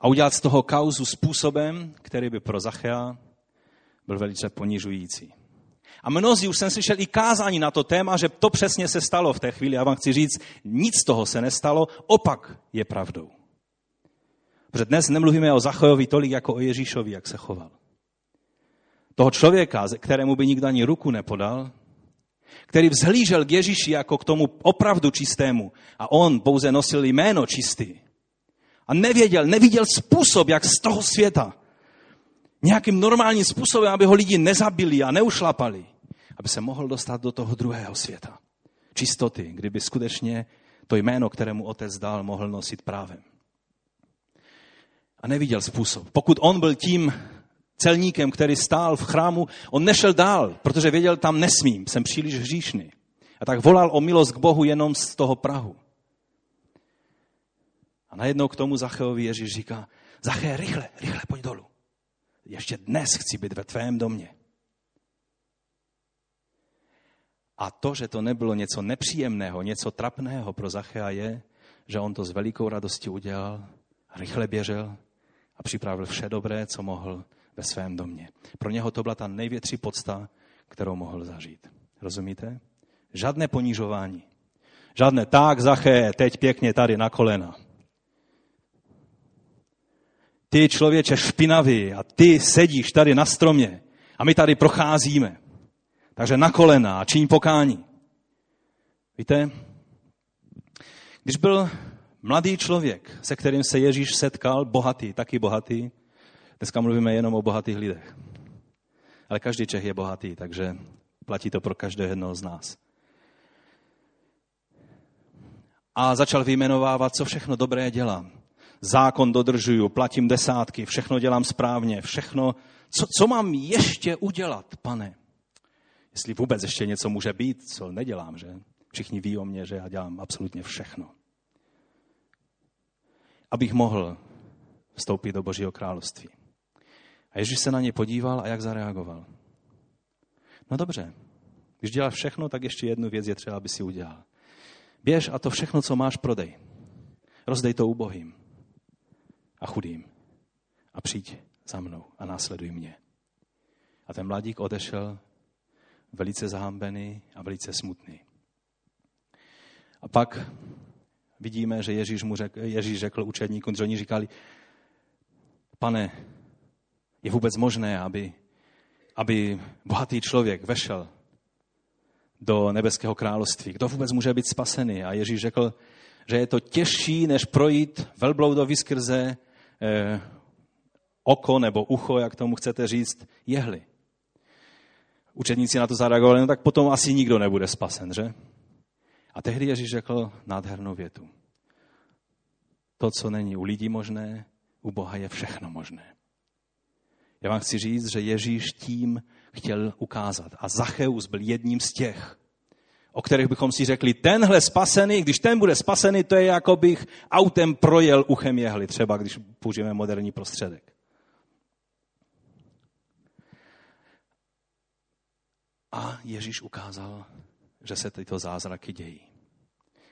A udělat z toho kauzu způsobem, který by pro Zachea byl velice ponižující. A mnozí už jsem slyšel i kázání na to téma, že to přesně se stalo v té chvíli. Já vám chci říct, nic z toho se nestalo, opak je pravdou. Protože dnes nemluvíme o Zachojovi tolik jako o Ježíšovi, jak se choval. Toho člověka, kterému by nikdo ani ruku nepodal, který vzhlížel k Ježíši jako k tomu opravdu čistému a on pouze nosil jméno čistý. A nevěděl, neviděl způsob, jak z toho světa nějakým normálním způsobem, aby ho lidi nezabili a neušlapali, aby se mohl dostat do toho druhého světa. Čistoty, kdyby skutečně to jméno, kterému otec dal, mohl nosit právem. A neviděl způsob. Pokud on byl tím celníkem, který stál v chrámu, on nešel dál, protože věděl, tam nesmím, jsem příliš hříšný. A tak volal o milost k Bohu jenom z toho Prahu. A najednou k tomu Zacheovi Ježíš říká, Zaché, rychle, rychle, pojď dolů. Ještě dnes chci být ve tvém domě. A to, že to nebylo něco nepříjemného, něco trapného pro Zachea je, že on to s velikou radostí udělal, rychle běžel a připravil vše dobré, co mohl ve svém domě. Pro něho to byla ta největší podsta, kterou mohl zažít. Rozumíte? Žádné ponižování. Žádné tak, Zaché, teď pěkně tady na kolena. Ty člověče špinavý a ty sedíš tady na stromě a my tady procházíme. Takže na kolena a čiň pokání. Víte, když byl mladý člověk, se kterým se Ježíš setkal, bohatý, taky bohatý, dneska mluvíme jenom o bohatých lidech, ale každý Čech je bohatý, takže platí to pro každého jednoho z nás. A začal vyjmenovávat, co všechno dobré dělám. Zákon dodržuju, platím desátky, všechno dělám správně, všechno. Co, co mám ještě udělat, pane? Jestli vůbec ještě něco může být, co nedělám, že? Všichni ví o mě, že já dělám absolutně všechno. Abych mohl vstoupit do Božího království. A Ježíš se na ně podíval a jak zareagoval. No dobře, když děláš všechno, tak ještě jednu věc je třeba, aby si udělal. Běž a to všechno, co máš, prodej. Rozdej to ubohým a chudým. A přijď za mnou a následuj mě. A ten mladík odešel velice zahambený a velice smutný. A pak vidíme, že Ježíš, mu řekl, Ježíš řekl učedníkům, že oni říkali, pane, je vůbec možné, aby, aby bohatý člověk vešel do nebeského království. Kdo vůbec může být spasený? A Ježíš řekl, že je to těžší, než projít velbloudovi skrze oko nebo ucho, jak tomu chcete říct, jehly. Učedníci na to zareagovali, no tak potom asi nikdo nebude spasen, že? A tehdy Ježíš řekl nádhernou větu. To, co není u lidí možné, u Boha je všechno možné. Já vám chci říct, že Ježíš tím chtěl ukázat. A Zacheus byl jedním z těch, o kterých bychom si řekli, tenhle spasený, když ten bude spasený, to je jako bych autem projel uchem jehly, třeba když použijeme moderní prostředek. A Ježíš ukázal, že se tyto zázraky dějí.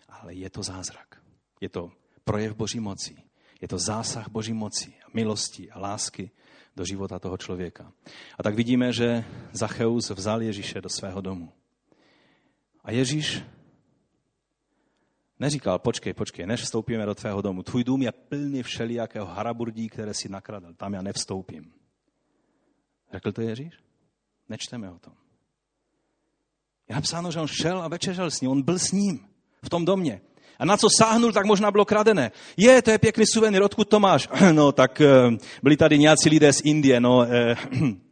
Ale je to zázrak. Je to projev Boží moci. Je to zásah Boží moci, milosti a lásky do života toho člověka. A tak vidíme, že Zacheus vzal Ježíše do svého domu. A Ježíš neříkal, počkej, počkej, než vstoupíme do tvého domu. Tvůj dům je plný všelijakého haraburdí, které si nakradl. Tam já nevstoupím. Řekl to Ježíš? Nečteme o tom. Je napsáno, že on šel a večeřel s ním. On byl s ním v tom domě. A na co sáhnul, tak možná bylo kradené. Je, to je pěkný suvenýr, odkud to máš? No, tak eh, byli tady nějací lidé z Indie, no. Eh,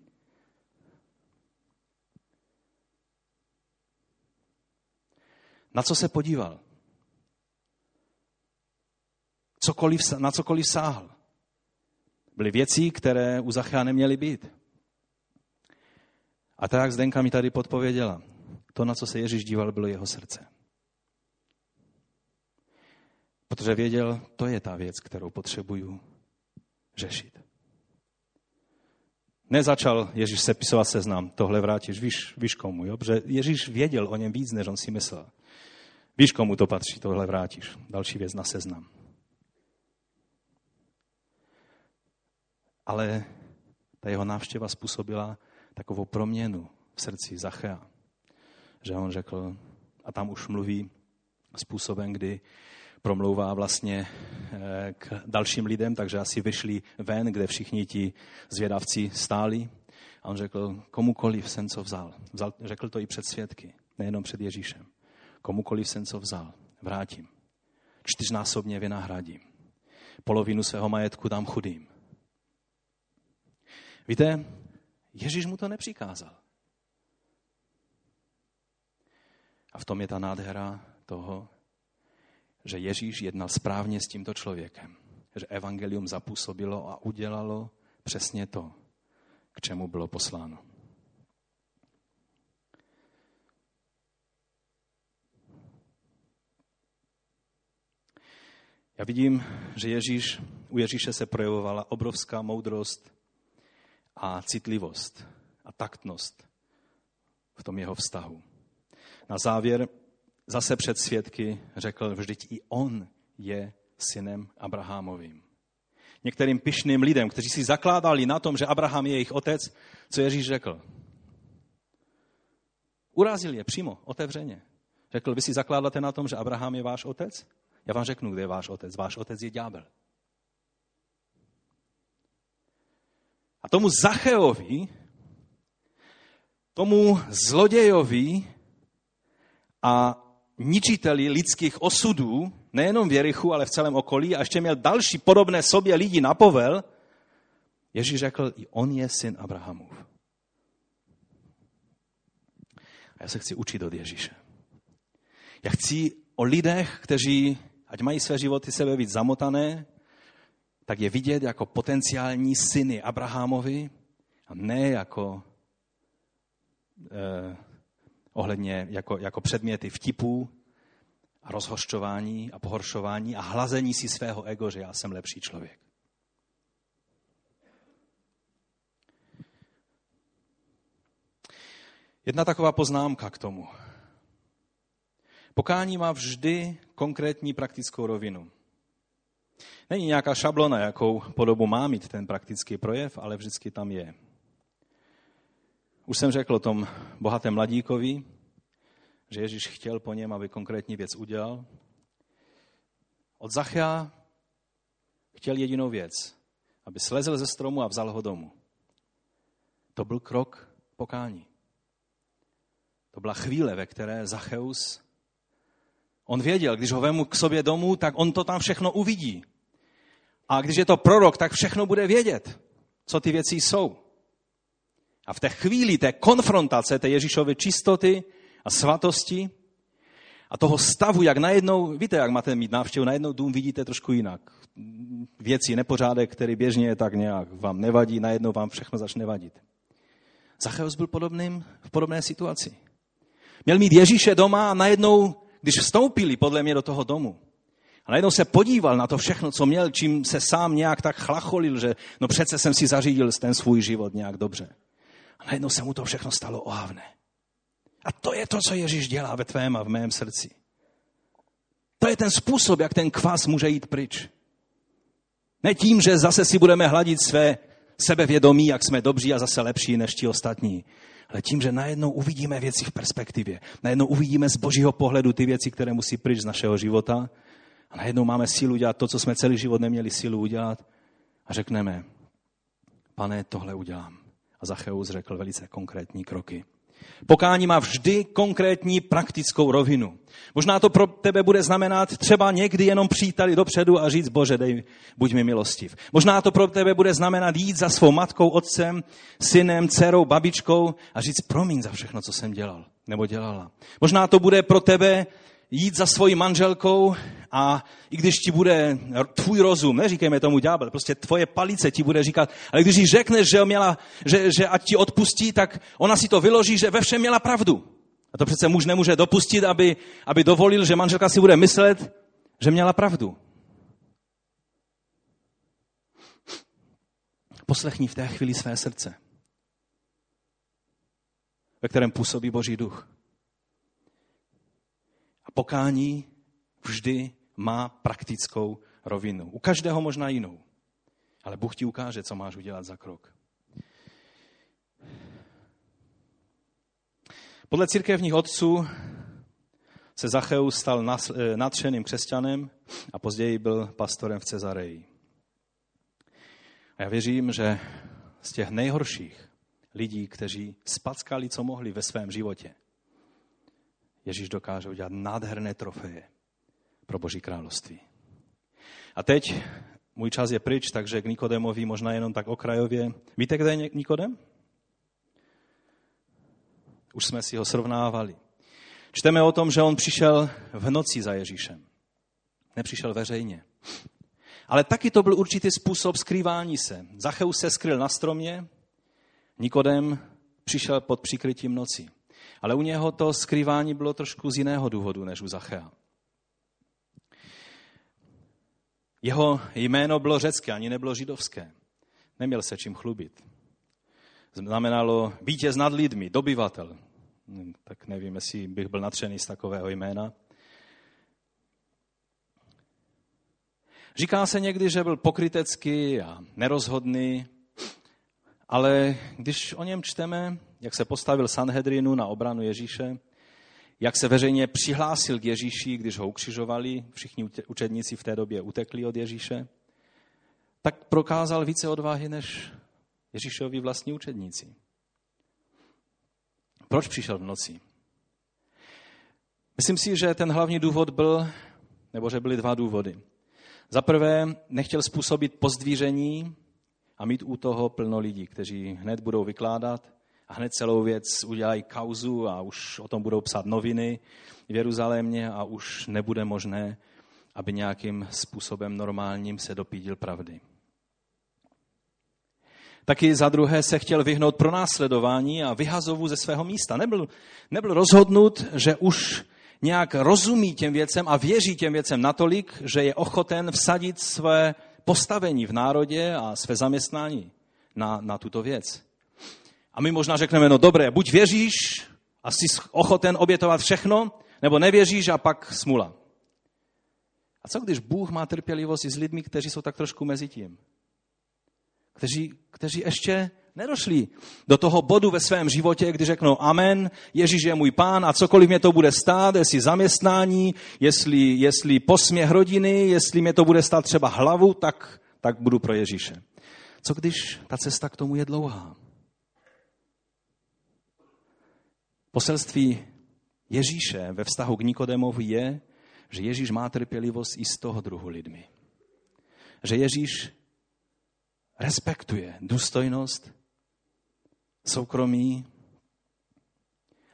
na co se podíval? Cokoliv, na cokoliv sáhl. Byly věci, které u Zachea neměly být. A tak, jak Zdenka mi tady podpověděla, to, na co se Ježíš díval, bylo jeho srdce. Protože věděl, to je ta věc, kterou potřebuju řešit. Nezačal Ježíš sepisovat seznam, tohle vrátíš, víš, víš komu, jo? Protože Ježíš věděl o něm víc, než on si myslel. Víš, komu to patří, tohle vrátíš. Další věc na seznam. Ale ta jeho návštěva způsobila takovou proměnu v srdci Zachea že on řekl, a tam už mluví způsobem, kdy promlouvá vlastně eh, k dalším lidem, takže asi vyšli ven, kde všichni ti zvědavci stáli. A on řekl, komukoliv jsem co vzal. vzal. Řekl to i před svědky, nejenom před Ježíšem. Komukoliv jsem co vzal, vrátím. Čtyřnásobně vynahradím. Polovinu svého majetku dám chudým. Víte, Ježíš mu to nepřikázal. A v tom je ta nádhera toho, že Ježíš jednal správně s tímto člověkem. Že evangelium zapůsobilo a udělalo přesně to, k čemu bylo posláno. Já vidím, že Ježíš u Ježíše se projevovala obrovská moudrost a citlivost a taktnost v tom jeho vztahu. Na závěr zase před svědky řekl, vždyť i on je synem Abrahamovým. Některým pyšným lidem, kteří si zakládali na tom, že Abraham je jejich otec, co Ježíš řekl? Urazil je přímo, otevřeně. Řekl, vy si zakládáte na tom, že Abraham je váš otec? Já vám řeknu, kde je váš otec. Váš otec je ďábel. A tomu Zacheovi, tomu zlodějovi a ničiteli lidských osudů, nejenom v Jerichu, ale v celém okolí, a ještě měl další podobné sobě lidi na povel, Ježíš řekl, i on je syn Abrahamův. A já se chci učit od Ježíše. Já chci o lidech, kteří, ať mají své životy sebe víc zamotané, tak je vidět jako potenciální syny Abrahamovi a ne jako eh, ohledně jako, jako předměty vtipů a rozhošťování a pohoršování a hlazení si svého ego, že já jsem lepší člověk. Jedna taková poznámka k tomu. Pokání má vždy konkrétní praktickou rovinu. Není nějaká šablona, jakou podobu má mít ten praktický projev, ale vždycky tam je. Už jsem řekl o tom bohatém mladíkovi, že Ježíš chtěl po něm, aby konkrétní věc udělal. Od Zachea chtěl jedinou věc, aby slezl ze stromu a vzal ho domů. To byl krok pokání. To byla chvíle, ve které Zacheus, on věděl, když ho vemu k sobě domů, tak on to tam všechno uvidí. A když je to prorok, tak všechno bude vědět, co ty věci jsou. A v té chvíli té konfrontace té Ježíšovy čistoty a svatosti a toho stavu, jak najednou, víte, jak máte mít návštěvu, najednou dům vidíte trošku jinak. Věci, nepořádek, který běžně je tak nějak vám nevadí, najednou vám všechno začne vadit. Zacheus byl podobným, v podobné situaci. Měl mít Ježíše doma a najednou, když vstoupili podle mě do toho domu, a najednou se podíval na to všechno, co měl, čím se sám nějak tak chlacholil, že no přece jsem si zařídil ten svůj život nějak dobře. A najednou se mu to všechno stalo ohavné. A to je to, co Ježíš dělá ve tvém a v mém srdci. To je ten způsob, jak ten kvas může jít pryč. Ne tím, že zase si budeme hladit své sebevědomí, jak jsme dobří a zase lepší než ti ostatní. Ale tím, že najednou uvidíme věci v perspektivě. Najednou uvidíme z božího pohledu ty věci, které musí pryč z našeho života. A najednou máme sílu dělat to, co jsme celý život neměli sílu udělat. A řekneme, pane, tohle udělám. A Zacheus řekl velice konkrétní kroky. Pokání má vždy konkrétní praktickou rovinu. Možná to pro tebe bude znamenat třeba někdy jenom přijít tady dopředu a říct, bože, dej, buď mi milostiv. Možná to pro tebe bude znamenat jít za svou matkou, otcem, synem, dcerou, babičkou a říct, promiň za všechno, co jsem dělal nebo dělala. Možná to bude pro tebe jít za svojí manželkou a i když ti bude tvůj rozum, neříkejme tomu ďábel, prostě tvoje palice ti bude říkat, ale když jí řekneš, že, měla, že, že ať ti odpustí, tak ona si to vyloží, že ve všem měla pravdu. A to přece muž nemůže dopustit, aby, aby dovolil, že manželka si bude myslet, že měla pravdu. Poslechni v té chvíli své srdce, ve kterém působí Boží duch pokání vždy má praktickou rovinu. U každého možná jinou. Ale Bůh ti ukáže, co máš udělat za krok. Podle církevních otců se Zacheus stal eh, nadšeným křesťanem a později byl pastorem v Cezareji. A já věřím, že z těch nejhorších lidí, kteří spackali, co mohli ve svém životě, Ježíš dokáže udělat nádherné trofeje pro Boží království. A teď můj čas je pryč, takže k Nikodemovi možná jenom tak okrajově. Víte, kde je Nikodem? Už jsme si ho srovnávali. Čteme o tom, že on přišel v noci za Ježíšem. Nepřišel veřejně. Ale taky to byl určitý způsob skrývání se. Zacheus se skryl na stromě, Nikodem přišel pod přikrytím noci. Ale u něho to skrývání bylo trošku z jiného důvodu než u Zachea. Jeho jméno bylo řecké, ani nebylo židovské. Neměl se čím chlubit. Znamenalo vítěz nad lidmi, dobyvatel. Tak nevím, jestli bych byl natřený z takového jména. Říká se někdy, že byl pokrytecký a nerozhodný, ale když o něm čteme, jak se postavil Sanhedrinu na obranu Ježíše, jak se veřejně přihlásil k Ježíši, když ho ukřižovali, všichni učedníci v té době utekli od Ježíše, tak prokázal více odvahy než Ježíšovi vlastní učedníci. Proč přišel v noci? Myslím si, že ten hlavní důvod byl, nebo že byly dva důvody. Za prvé, nechtěl způsobit pozdvíření a mít u toho plno lidí, kteří hned budou vykládat a hned celou věc udělají kauzu a už o tom budou psát noviny v Jeruzalémě a už nebude možné, aby nějakým způsobem normálním se dopídil pravdy. Taky za druhé se chtěl vyhnout pro následování a vyhazovu ze svého místa. Nebyl, nebyl rozhodnut, že už nějak rozumí těm věcem a věří těm věcem natolik, že je ochoten vsadit své postavení v národě a své zaměstnání na, na tuto věc. A my možná řekneme, no dobré, buď věříš a jsi ochoten obětovat všechno, nebo nevěříš a pak smula. A co když Bůh má trpělivost i s lidmi, kteří jsou tak trošku mezi tím? Kteří, kteří ještě nedošli do toho bodu ve svém životě, kdy řeknou amen, Ježíš je můj pán a cokoliv mě to bude stát, jestli zaměstnání, jestli, jestli posměch rodiny, jestli mě to bude stát třeba hlavu, tak, tak budu pro Ježíše. Co když ta cesta k tomu je dlouhá? Poselství Ježíše ve vztahu k Nikodemovi je, že Ježíš má trpělivost i z toho druhu lidmi. Že Ježíš respektuje důstojnost, soukromí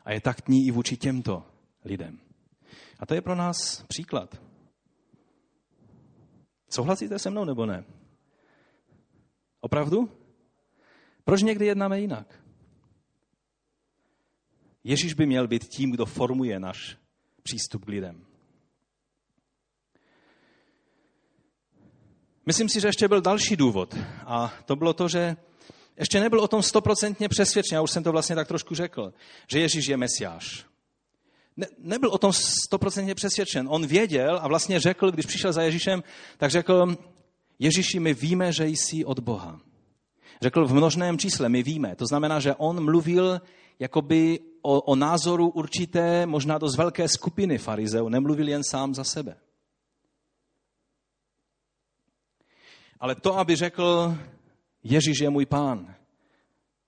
a je taktní i vůči těmto lidem. A to je pro nás příklad. Souhlasíte se mnou nebo ne? Opravdu? Proč někdy jednáme jinak? Ježíš by měl být tím, kdo formuje náš přístup k lidem. Myslím si, že ještě byl další důvod. A to bylo to, že ještě nebyl o tom stoprocentně přesvědčen, já už jsem to vlastně tak trošku řekl, že Ježíš je mesiáš. Ne, nebyl o tom stoprocentně přesvědčen. On věděl a vlastně řekl, když přišel za Ježíšem, tak řekl, Ježíši, my víme, že jsi od Boha. Řekl v množném čísle, my víme. To znamená, že on mluvil jakoby o, o názoru určité, možná dost velké skupiny farizeů, nemluvil jen sám za sebe. Ale to, aby řekl, Ježíš je můj pán,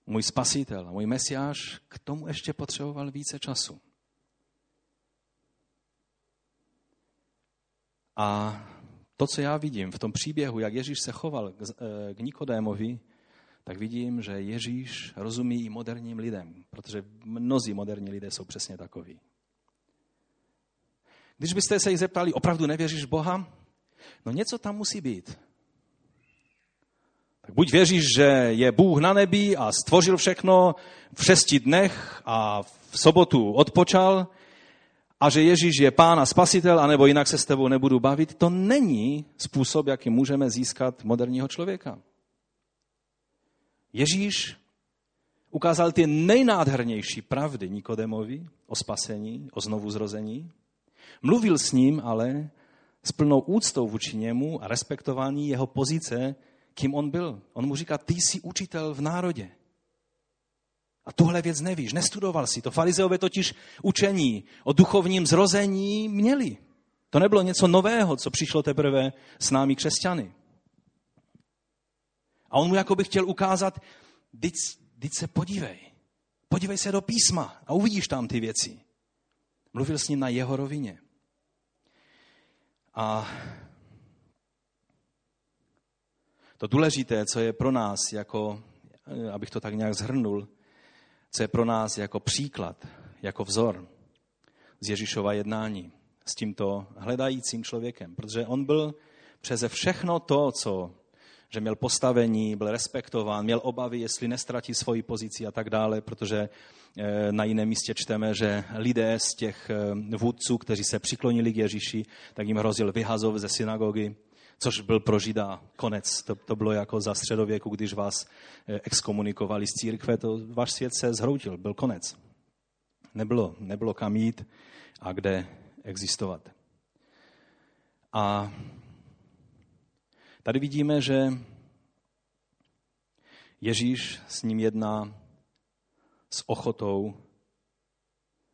můj spasitel můj mesiáš, k tomu ještě potřeboval více času. A to, co já vidím v tom příběhu, jak Ježíš se choval k, eh, Nikodémovi, tak vidím, že Ježíš rozumí i moderním lidem, protože mnozí moderní lidé jsou přesně takoví. Když byste se jich zeptali, opravdu nevěříš Boha? No něco tam musí být. Buď věříš, že je Bůh na nebi a stvořil všechno v šesti dnech a v sobotu odpočal a že Ježíš je pán a spasitel, anebo jinak se s tebou nebudu bavit, to není způsob, jaký můžeme získat moderního člověka. Ježíš ukázal ty nejnádhernější pravdy Nikodemovi o spasení, o znovu zrození. Mluvil s ním ale s plnou úctou vůči němu a respektování jeho pozice kým on byl. On mu říká, ty jsi učitel v národě. A tuhle věc nevíš, nestudoval si. To farizeové totiž učení o duchovním zrození měli. To nebylo něco nového, co přišlo teprve s námi křesťany. A on mu jako by chtěl ukázat, teď se podívej. Podívej se do písma a uvidíš tam ty věci. Mluvil s ním na jeho rovině. A To důležité, co je pro nás, jako, eh, abych to tak nějak zhrnul, co je pro nás jako příklad, jako vzor z Ježíšova jednání s tímto hledajícím člověkem. Protože on byl přeze všechno to, co že měl postavení, byl respektován, měl obavy, jestli nestratí svoji pozici a tak dále, protože eh, na jiném místě čteme, že lidé z těch eh, vůdců, kteří se přiklonili k Ježíši, tak jim hrozil vyhazov ze synagogy, což byl pro Žida konec. To, to bylo jako za středověku, když vás eh, exkomunikovali z církve, to váš svět se zhroutil, byl konec. Nebylo, nebylo kam jít a kde existovat. A tady vidíme, že Ježíš s ním jedná s ochotou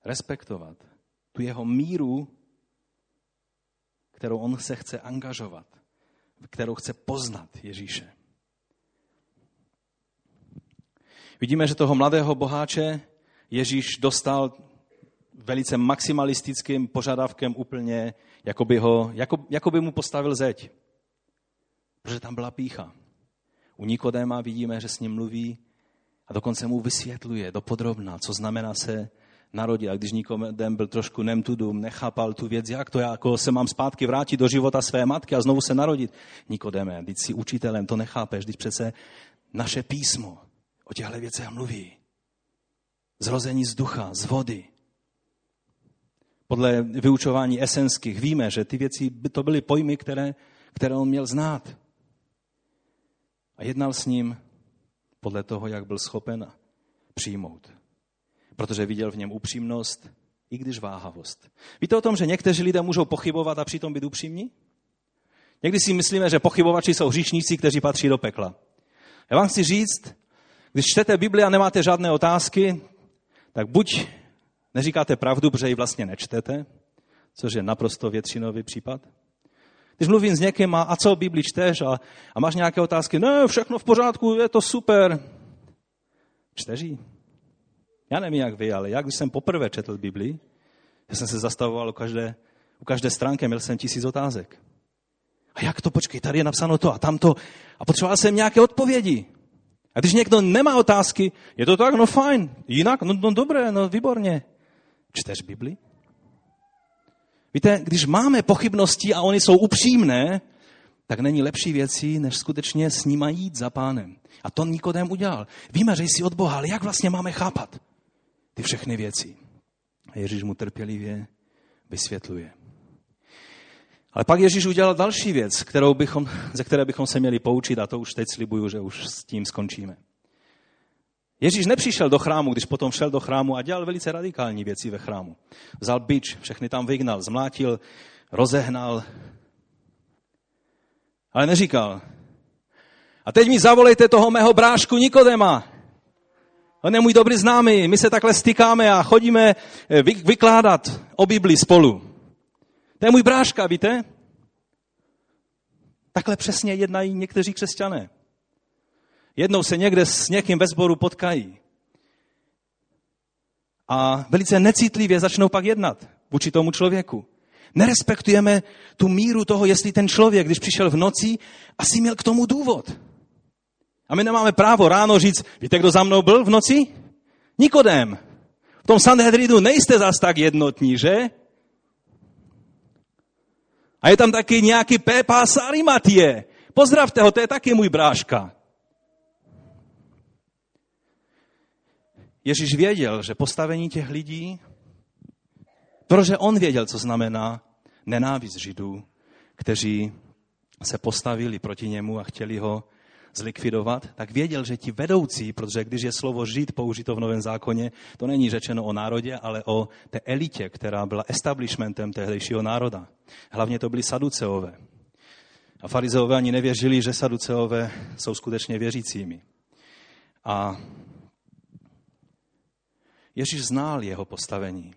respektovat tu jeho míru, kterou on se chce angažovat, kterou chce poznat Ježíše. Vidíme, že toho mladého boháče Ježíš dostal velice maximalistickým požadavkem úplně, jako by, ho, jako, jako by mu postavil zeď. Protože tam byla pícha. U Nikodéma vidíme, že s ním mluví a dokonce mu vysvětluje dopodrobna, co znamená se narodit. A když Nikodem byl trošku nemtudum, nechápal tu věc, jak to já jako se mám zpátky vrátit do života své matky a znovu se narodit. Nikodeme, když jsi učitelem, to nechápeš, když přece naše písmo o těchto věcech mluví. Zrození z ducha, z vody. Podle vyučování esenských víme, že ty věci to byly pojmy, které, které on měl znát. A jednal s ním podle toho, jak byl schopen přijmout. Protože viděl v něm upřímnost, i když váhavost. Víte o tom, že někteří lidé můžou pochybovat a přitom být upřímní? Někdy si myslíme, že pochybovači jsou hříšníci, kteří patří do pekla. Já vám chci říct, když čtete Bibli a nemáte žádné otázky, tak buď neříkáte pravdu, protože ji vlastně nečtete, což je naprosto většinový případ, když mluvím s někým a, a co Bibli čteš a, a máš nějaké otázky, ne, všechno v pořádku, je to super. Čteš ji? Já nevím, jak vy, ale já, když jsem poprvé četl Bibli, já jsem se zastavoval u každé, u každé stránky, měl jsem tisíc otázek. A jak to, počkej, tady je napsáno to a tamto. A potřeboval jsem nějaké odpovědi. A když někdo nemá otázky, je to tak, no fajn, jinak, no, no dobré, no výborně. Čteš Bibli? Víte, když máme pochybnosti a oni jsou upřímné, tak není lepší věcí, než skutečně s nima jít za pánem. A to Nikodem udělal. Víme, že jsi od Boha, ale jak vlastně máme chápat ty všechny věci? A Ježíš mu trpělivě vysvětluje. Ale pak Ježíš udělal další věc, kterou bychom, ze které bychom se měli poučit a to už teď slibuju, že už s tím skončíme. Ježíš nepřišel do chrámu, když potom šel do chrámu a dělal velice radikální věci ve chrámu. Vzal bič, všechny tam vygnal, zmlátil, rozehnal. Ale neříkal, a teď mi zavolejte toho mého brášku Nikodema. On je můj dobrý známý, my se takhle stykáme a chodíme eh, vykládat o Bibli spolu. To je můj bráška, víte? Takhle přesně jednají někteří křesťané. Jednou se někde s někým ve sboru potkají. A velice necitlivě začnou pak jednat vůči tomu člověku. Nerespektujeme tu míru toho, jestli ten člověk, když přišel v noci, asi měl k tomu důvod. A my nemáme právo ráno říct, víte, kdo za mnou byl v noci? Nikodem. V tom Sanhedrinu nejste zas tak jednotní, že? A je tam taky nějaký Pepa Sarimatie. Pozdravte ho, to je taky můj bráška. Ježíš věděl, že postavení těch lidí, protože on věděl, co znamená nenávist Židů, kteří se postavili proti němu a chtěli ho zlikvidovat, tak věděl, že ti vedoucí, protože když je slovo žid použito v Novém zákoně, to není řečeno o národě, ale o té elitě, která byla establishmentem tehdejšího národa. Hlavně to byli saduceové. A farizeové ani nevěřili, že saduceové jsou skutečně věřícími. A Ježíš znal jeho postavení.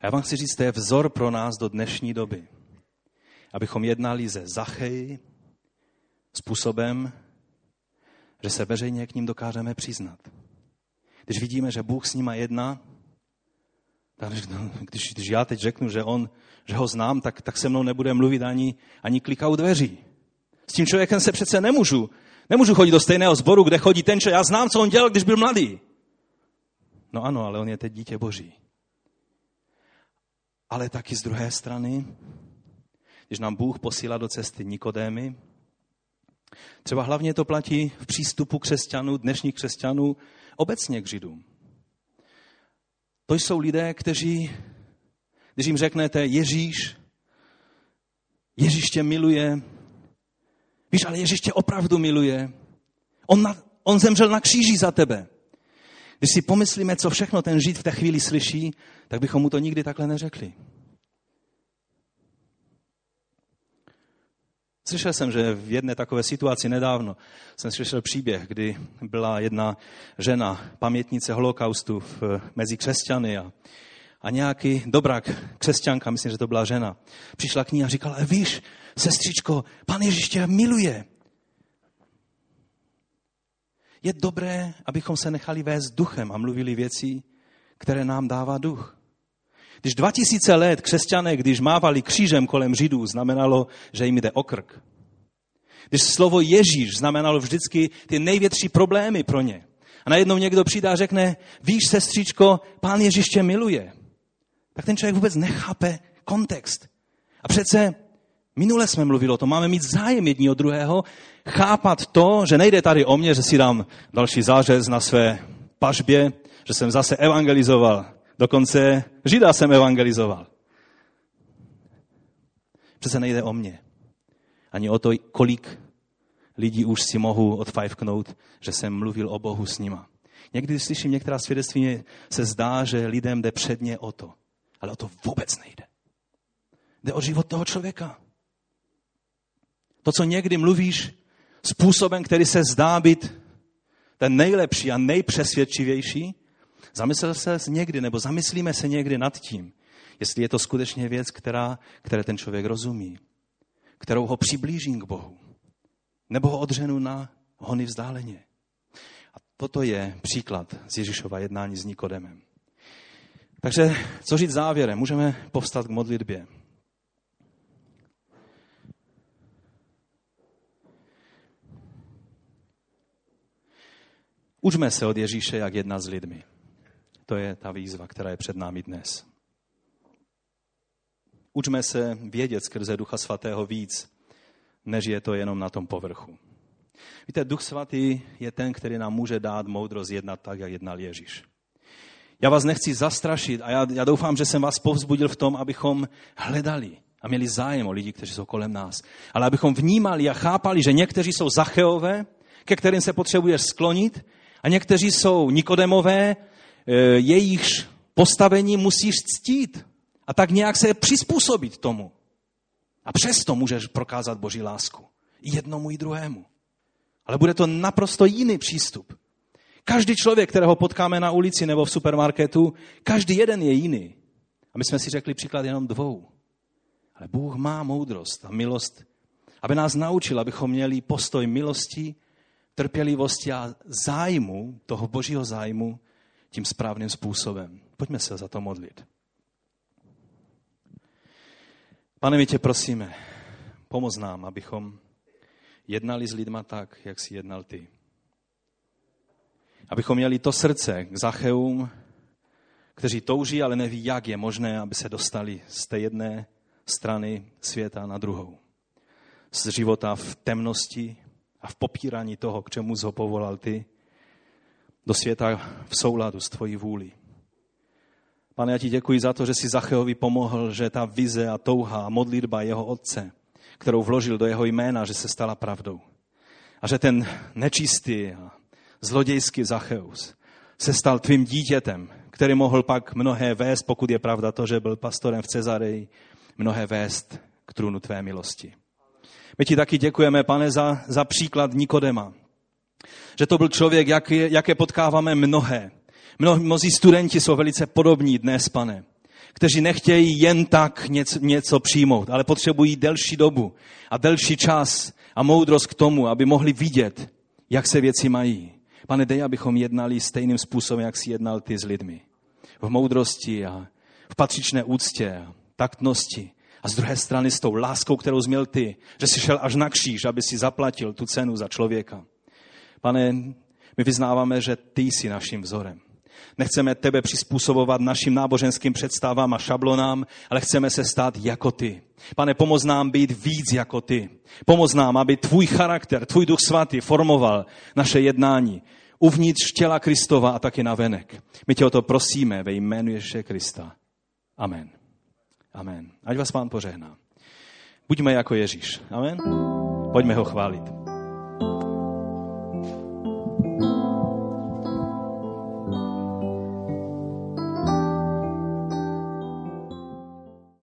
A já vám chci říct, to je vzor pro nás do dnešní doby. Abychom jednali ze Zachej způsobem, že se veřejně k ním dokážeme přiznat. Když vidíme, že Bůh s nima jedná, no, když, když já teď řeknu, že, on, že ho znám, tak, tak se mnou nebude mluvit ani, ani klikat u dveří. S tím člověkem se přece nemůžu. Nemůžu chodit do stejného sboru, kde chodí ten člověk. Já znám, co on dělal, když byl mladý. No ano, ale on je teď dítě boží. Ale taky z druhé strany, když nám Bůh posílá do cesty Nikodémy, třeba hlavně to platí v přístupu křesťanů, dnešních křesťanů, obecně k Židům. To jsou lidé, kteří, když jim řeknete Ježíš, Ježíš tě miluje, Víš, ale Ježíš tě opravdu miluje. On, na, on zemřel na kříži za tebe. Když si pomyslíme, co všechno ten Žid v té chvíli slyší, tak bychom mu to nikdy takhle neřekli. Slyšel jsem, že v jedné takové situaci nedávno jsem slyšel příběh, kdy byla jedna žena, pamětnice holokaustu v, mezi křesťany a, a nějaký dobrák křesťanka, myslím, že to byla žena, přišla k ní a říkala, víš, sestřičko, pan Ježíš tě miluje. Je dobré, abychom se nechali vést duchem a mluvili věci, které nám dává duch. Když 2000 let křesťané, když mávali křížem kolem Židů, znamenalo, že jim jde o krk. Když slovo Ježíš znamenalo vždycky ty největší problémy pro ně. A najednou někdo přijde a řekne, víš, sestřičko, pán Ježíš tě miluje. Tak ten člověk vůbec nechápe kontext. A přece minule jsme mluvili o tom, máme mít zájem jedni od druhého, chápat to, že nejde tady o mě, že si dám další zářez na své pažbě, že jsem zase evangelizoval. Dokonce Žida jsem evangelizoval. Přece nejde o mě. Ani o to, kolik lidí už si mohu odfajfknout, že jsem mluvil o Bohu s nima. Někdy, slyším některá svědectví, se zdá, že lidem jde předně o to. Ale o to vůbec nejde. Jde o život toho člověka. To, co někdy mluvíš způsobem, který se zdá být ten nejlepší a nejpřesvědčivější, zamyslel se někdy, nebo zamyslíme se někdy nad tím, jestli je to skutečně věc, která, které ten člověk rozumí, kterou ho přiblížím k Bohu, nebo ho odřenu na hony vzdáleně. A toto je příklad z Ježíšova jednání s Nikodemem. Takže co říct závěrem? Můžeme povstat k modlitbě. Učme se od Ježíše, jak jednat s lidmi. To je ta výzva, která je před námi dnes. Učme se vědět skrze Ducha Svatého víc, než je to jenom na tom povrchu. Víte, Duch Svatý je ten, který nám může dát moudrost jednat tak, jak jednal Ježíš. Já vás nechci zastrašit a já, já doufám, že jsem vás povzbudil v tom, abychom hledali a měli zájem o lidi, kteří jsou kolem nás. Ale abychom vnímali a chápali, že někteří jsou Zacheové, ke kterým se potřebuješ sklonit, a někteří jsou Nikodemové, jejichž postavení musíš ctít a tak nějak se přizpůsobit tomu. A přesto můžeš prokázat Boží lásku. I jednomu, i druhému. Ale bude to naprosto jiný přístup. Každý člověk, kterého potkáme na ulici nebo v supermarketu, každý jeden je jiný. A my jsme si řekli příklad jenom dvou. Ale Bůh má moudrost a milost, aby nás naučil, abychom měli postoj milosti, trpělivosti a zájmu, toho božího zájmu, tím správným způsobem. Pojďme se za to modlit. Pane, my tě prosíme, pomoz nám, abychom jednali s lidma tak, jak jsi jednal ty. Abychom měli to srdce k Zacheum, kteří touží, ale neví, jak je možné, aby se dostali z té jedné strany světa na druhou. Z života v temnosti a v popírání toho, k čemu ho povolal ty, do světa v souladu s tvojí vůli. Pane, já ti děkuji za to, že jsi Zacheovi pomohl, že ta vize a touha a modlitba jeho otce, kterou vložil do jeho jména, že se stala pravdou. A že ten nečistý a zlodějský Zacheus se stal tvým dítětem, který mohl pak mnohé vést, pokud je pravda to, že byl pastorem v Cezareji, mnohé vést k trůnu tvé milosti. My ti taky děkujeme, pane, za, za příklad Nikodema. Že to byl člověk, jak jaké potkáváme mnohé. Mnozí studenti jsou velice podobní dnes, pane, kteří nechtějí jen tak něco, něco přijmout, ale potřebují delší dobu a delší čas a moudrost k tomu, aby mohli vidět, jak se věci mají. Pane, dej, abychom jednali stejným způsobem, jak si jednal ty s lidmi. V moudrosti a v patřičné úctě a taktnosti. A z druhé strany s tou láskou, kterou jsi měl ty, že jsi šel až na kříž, aby si zaplatil tu cenu za člověka. Pane, my vyznáváme, že ty jsi naším vzorem. Nechceme tebe přizpůsobovat našim náboženským představám a šablonám, ale chceme se stát jako ty. Pane, pomoz nám být víc jako ty. Pomoz nám, aby tvůj charakter, tvůj duch svatý formoval naše jednání uvnitř těla Kristova a taky na venek. My tě o to prosíme ve jménu Ježíše Krista. Amen. Amen. Ať vás pán požehná. Buďme jako Ježíš. Amen. Pojďme ho chválit.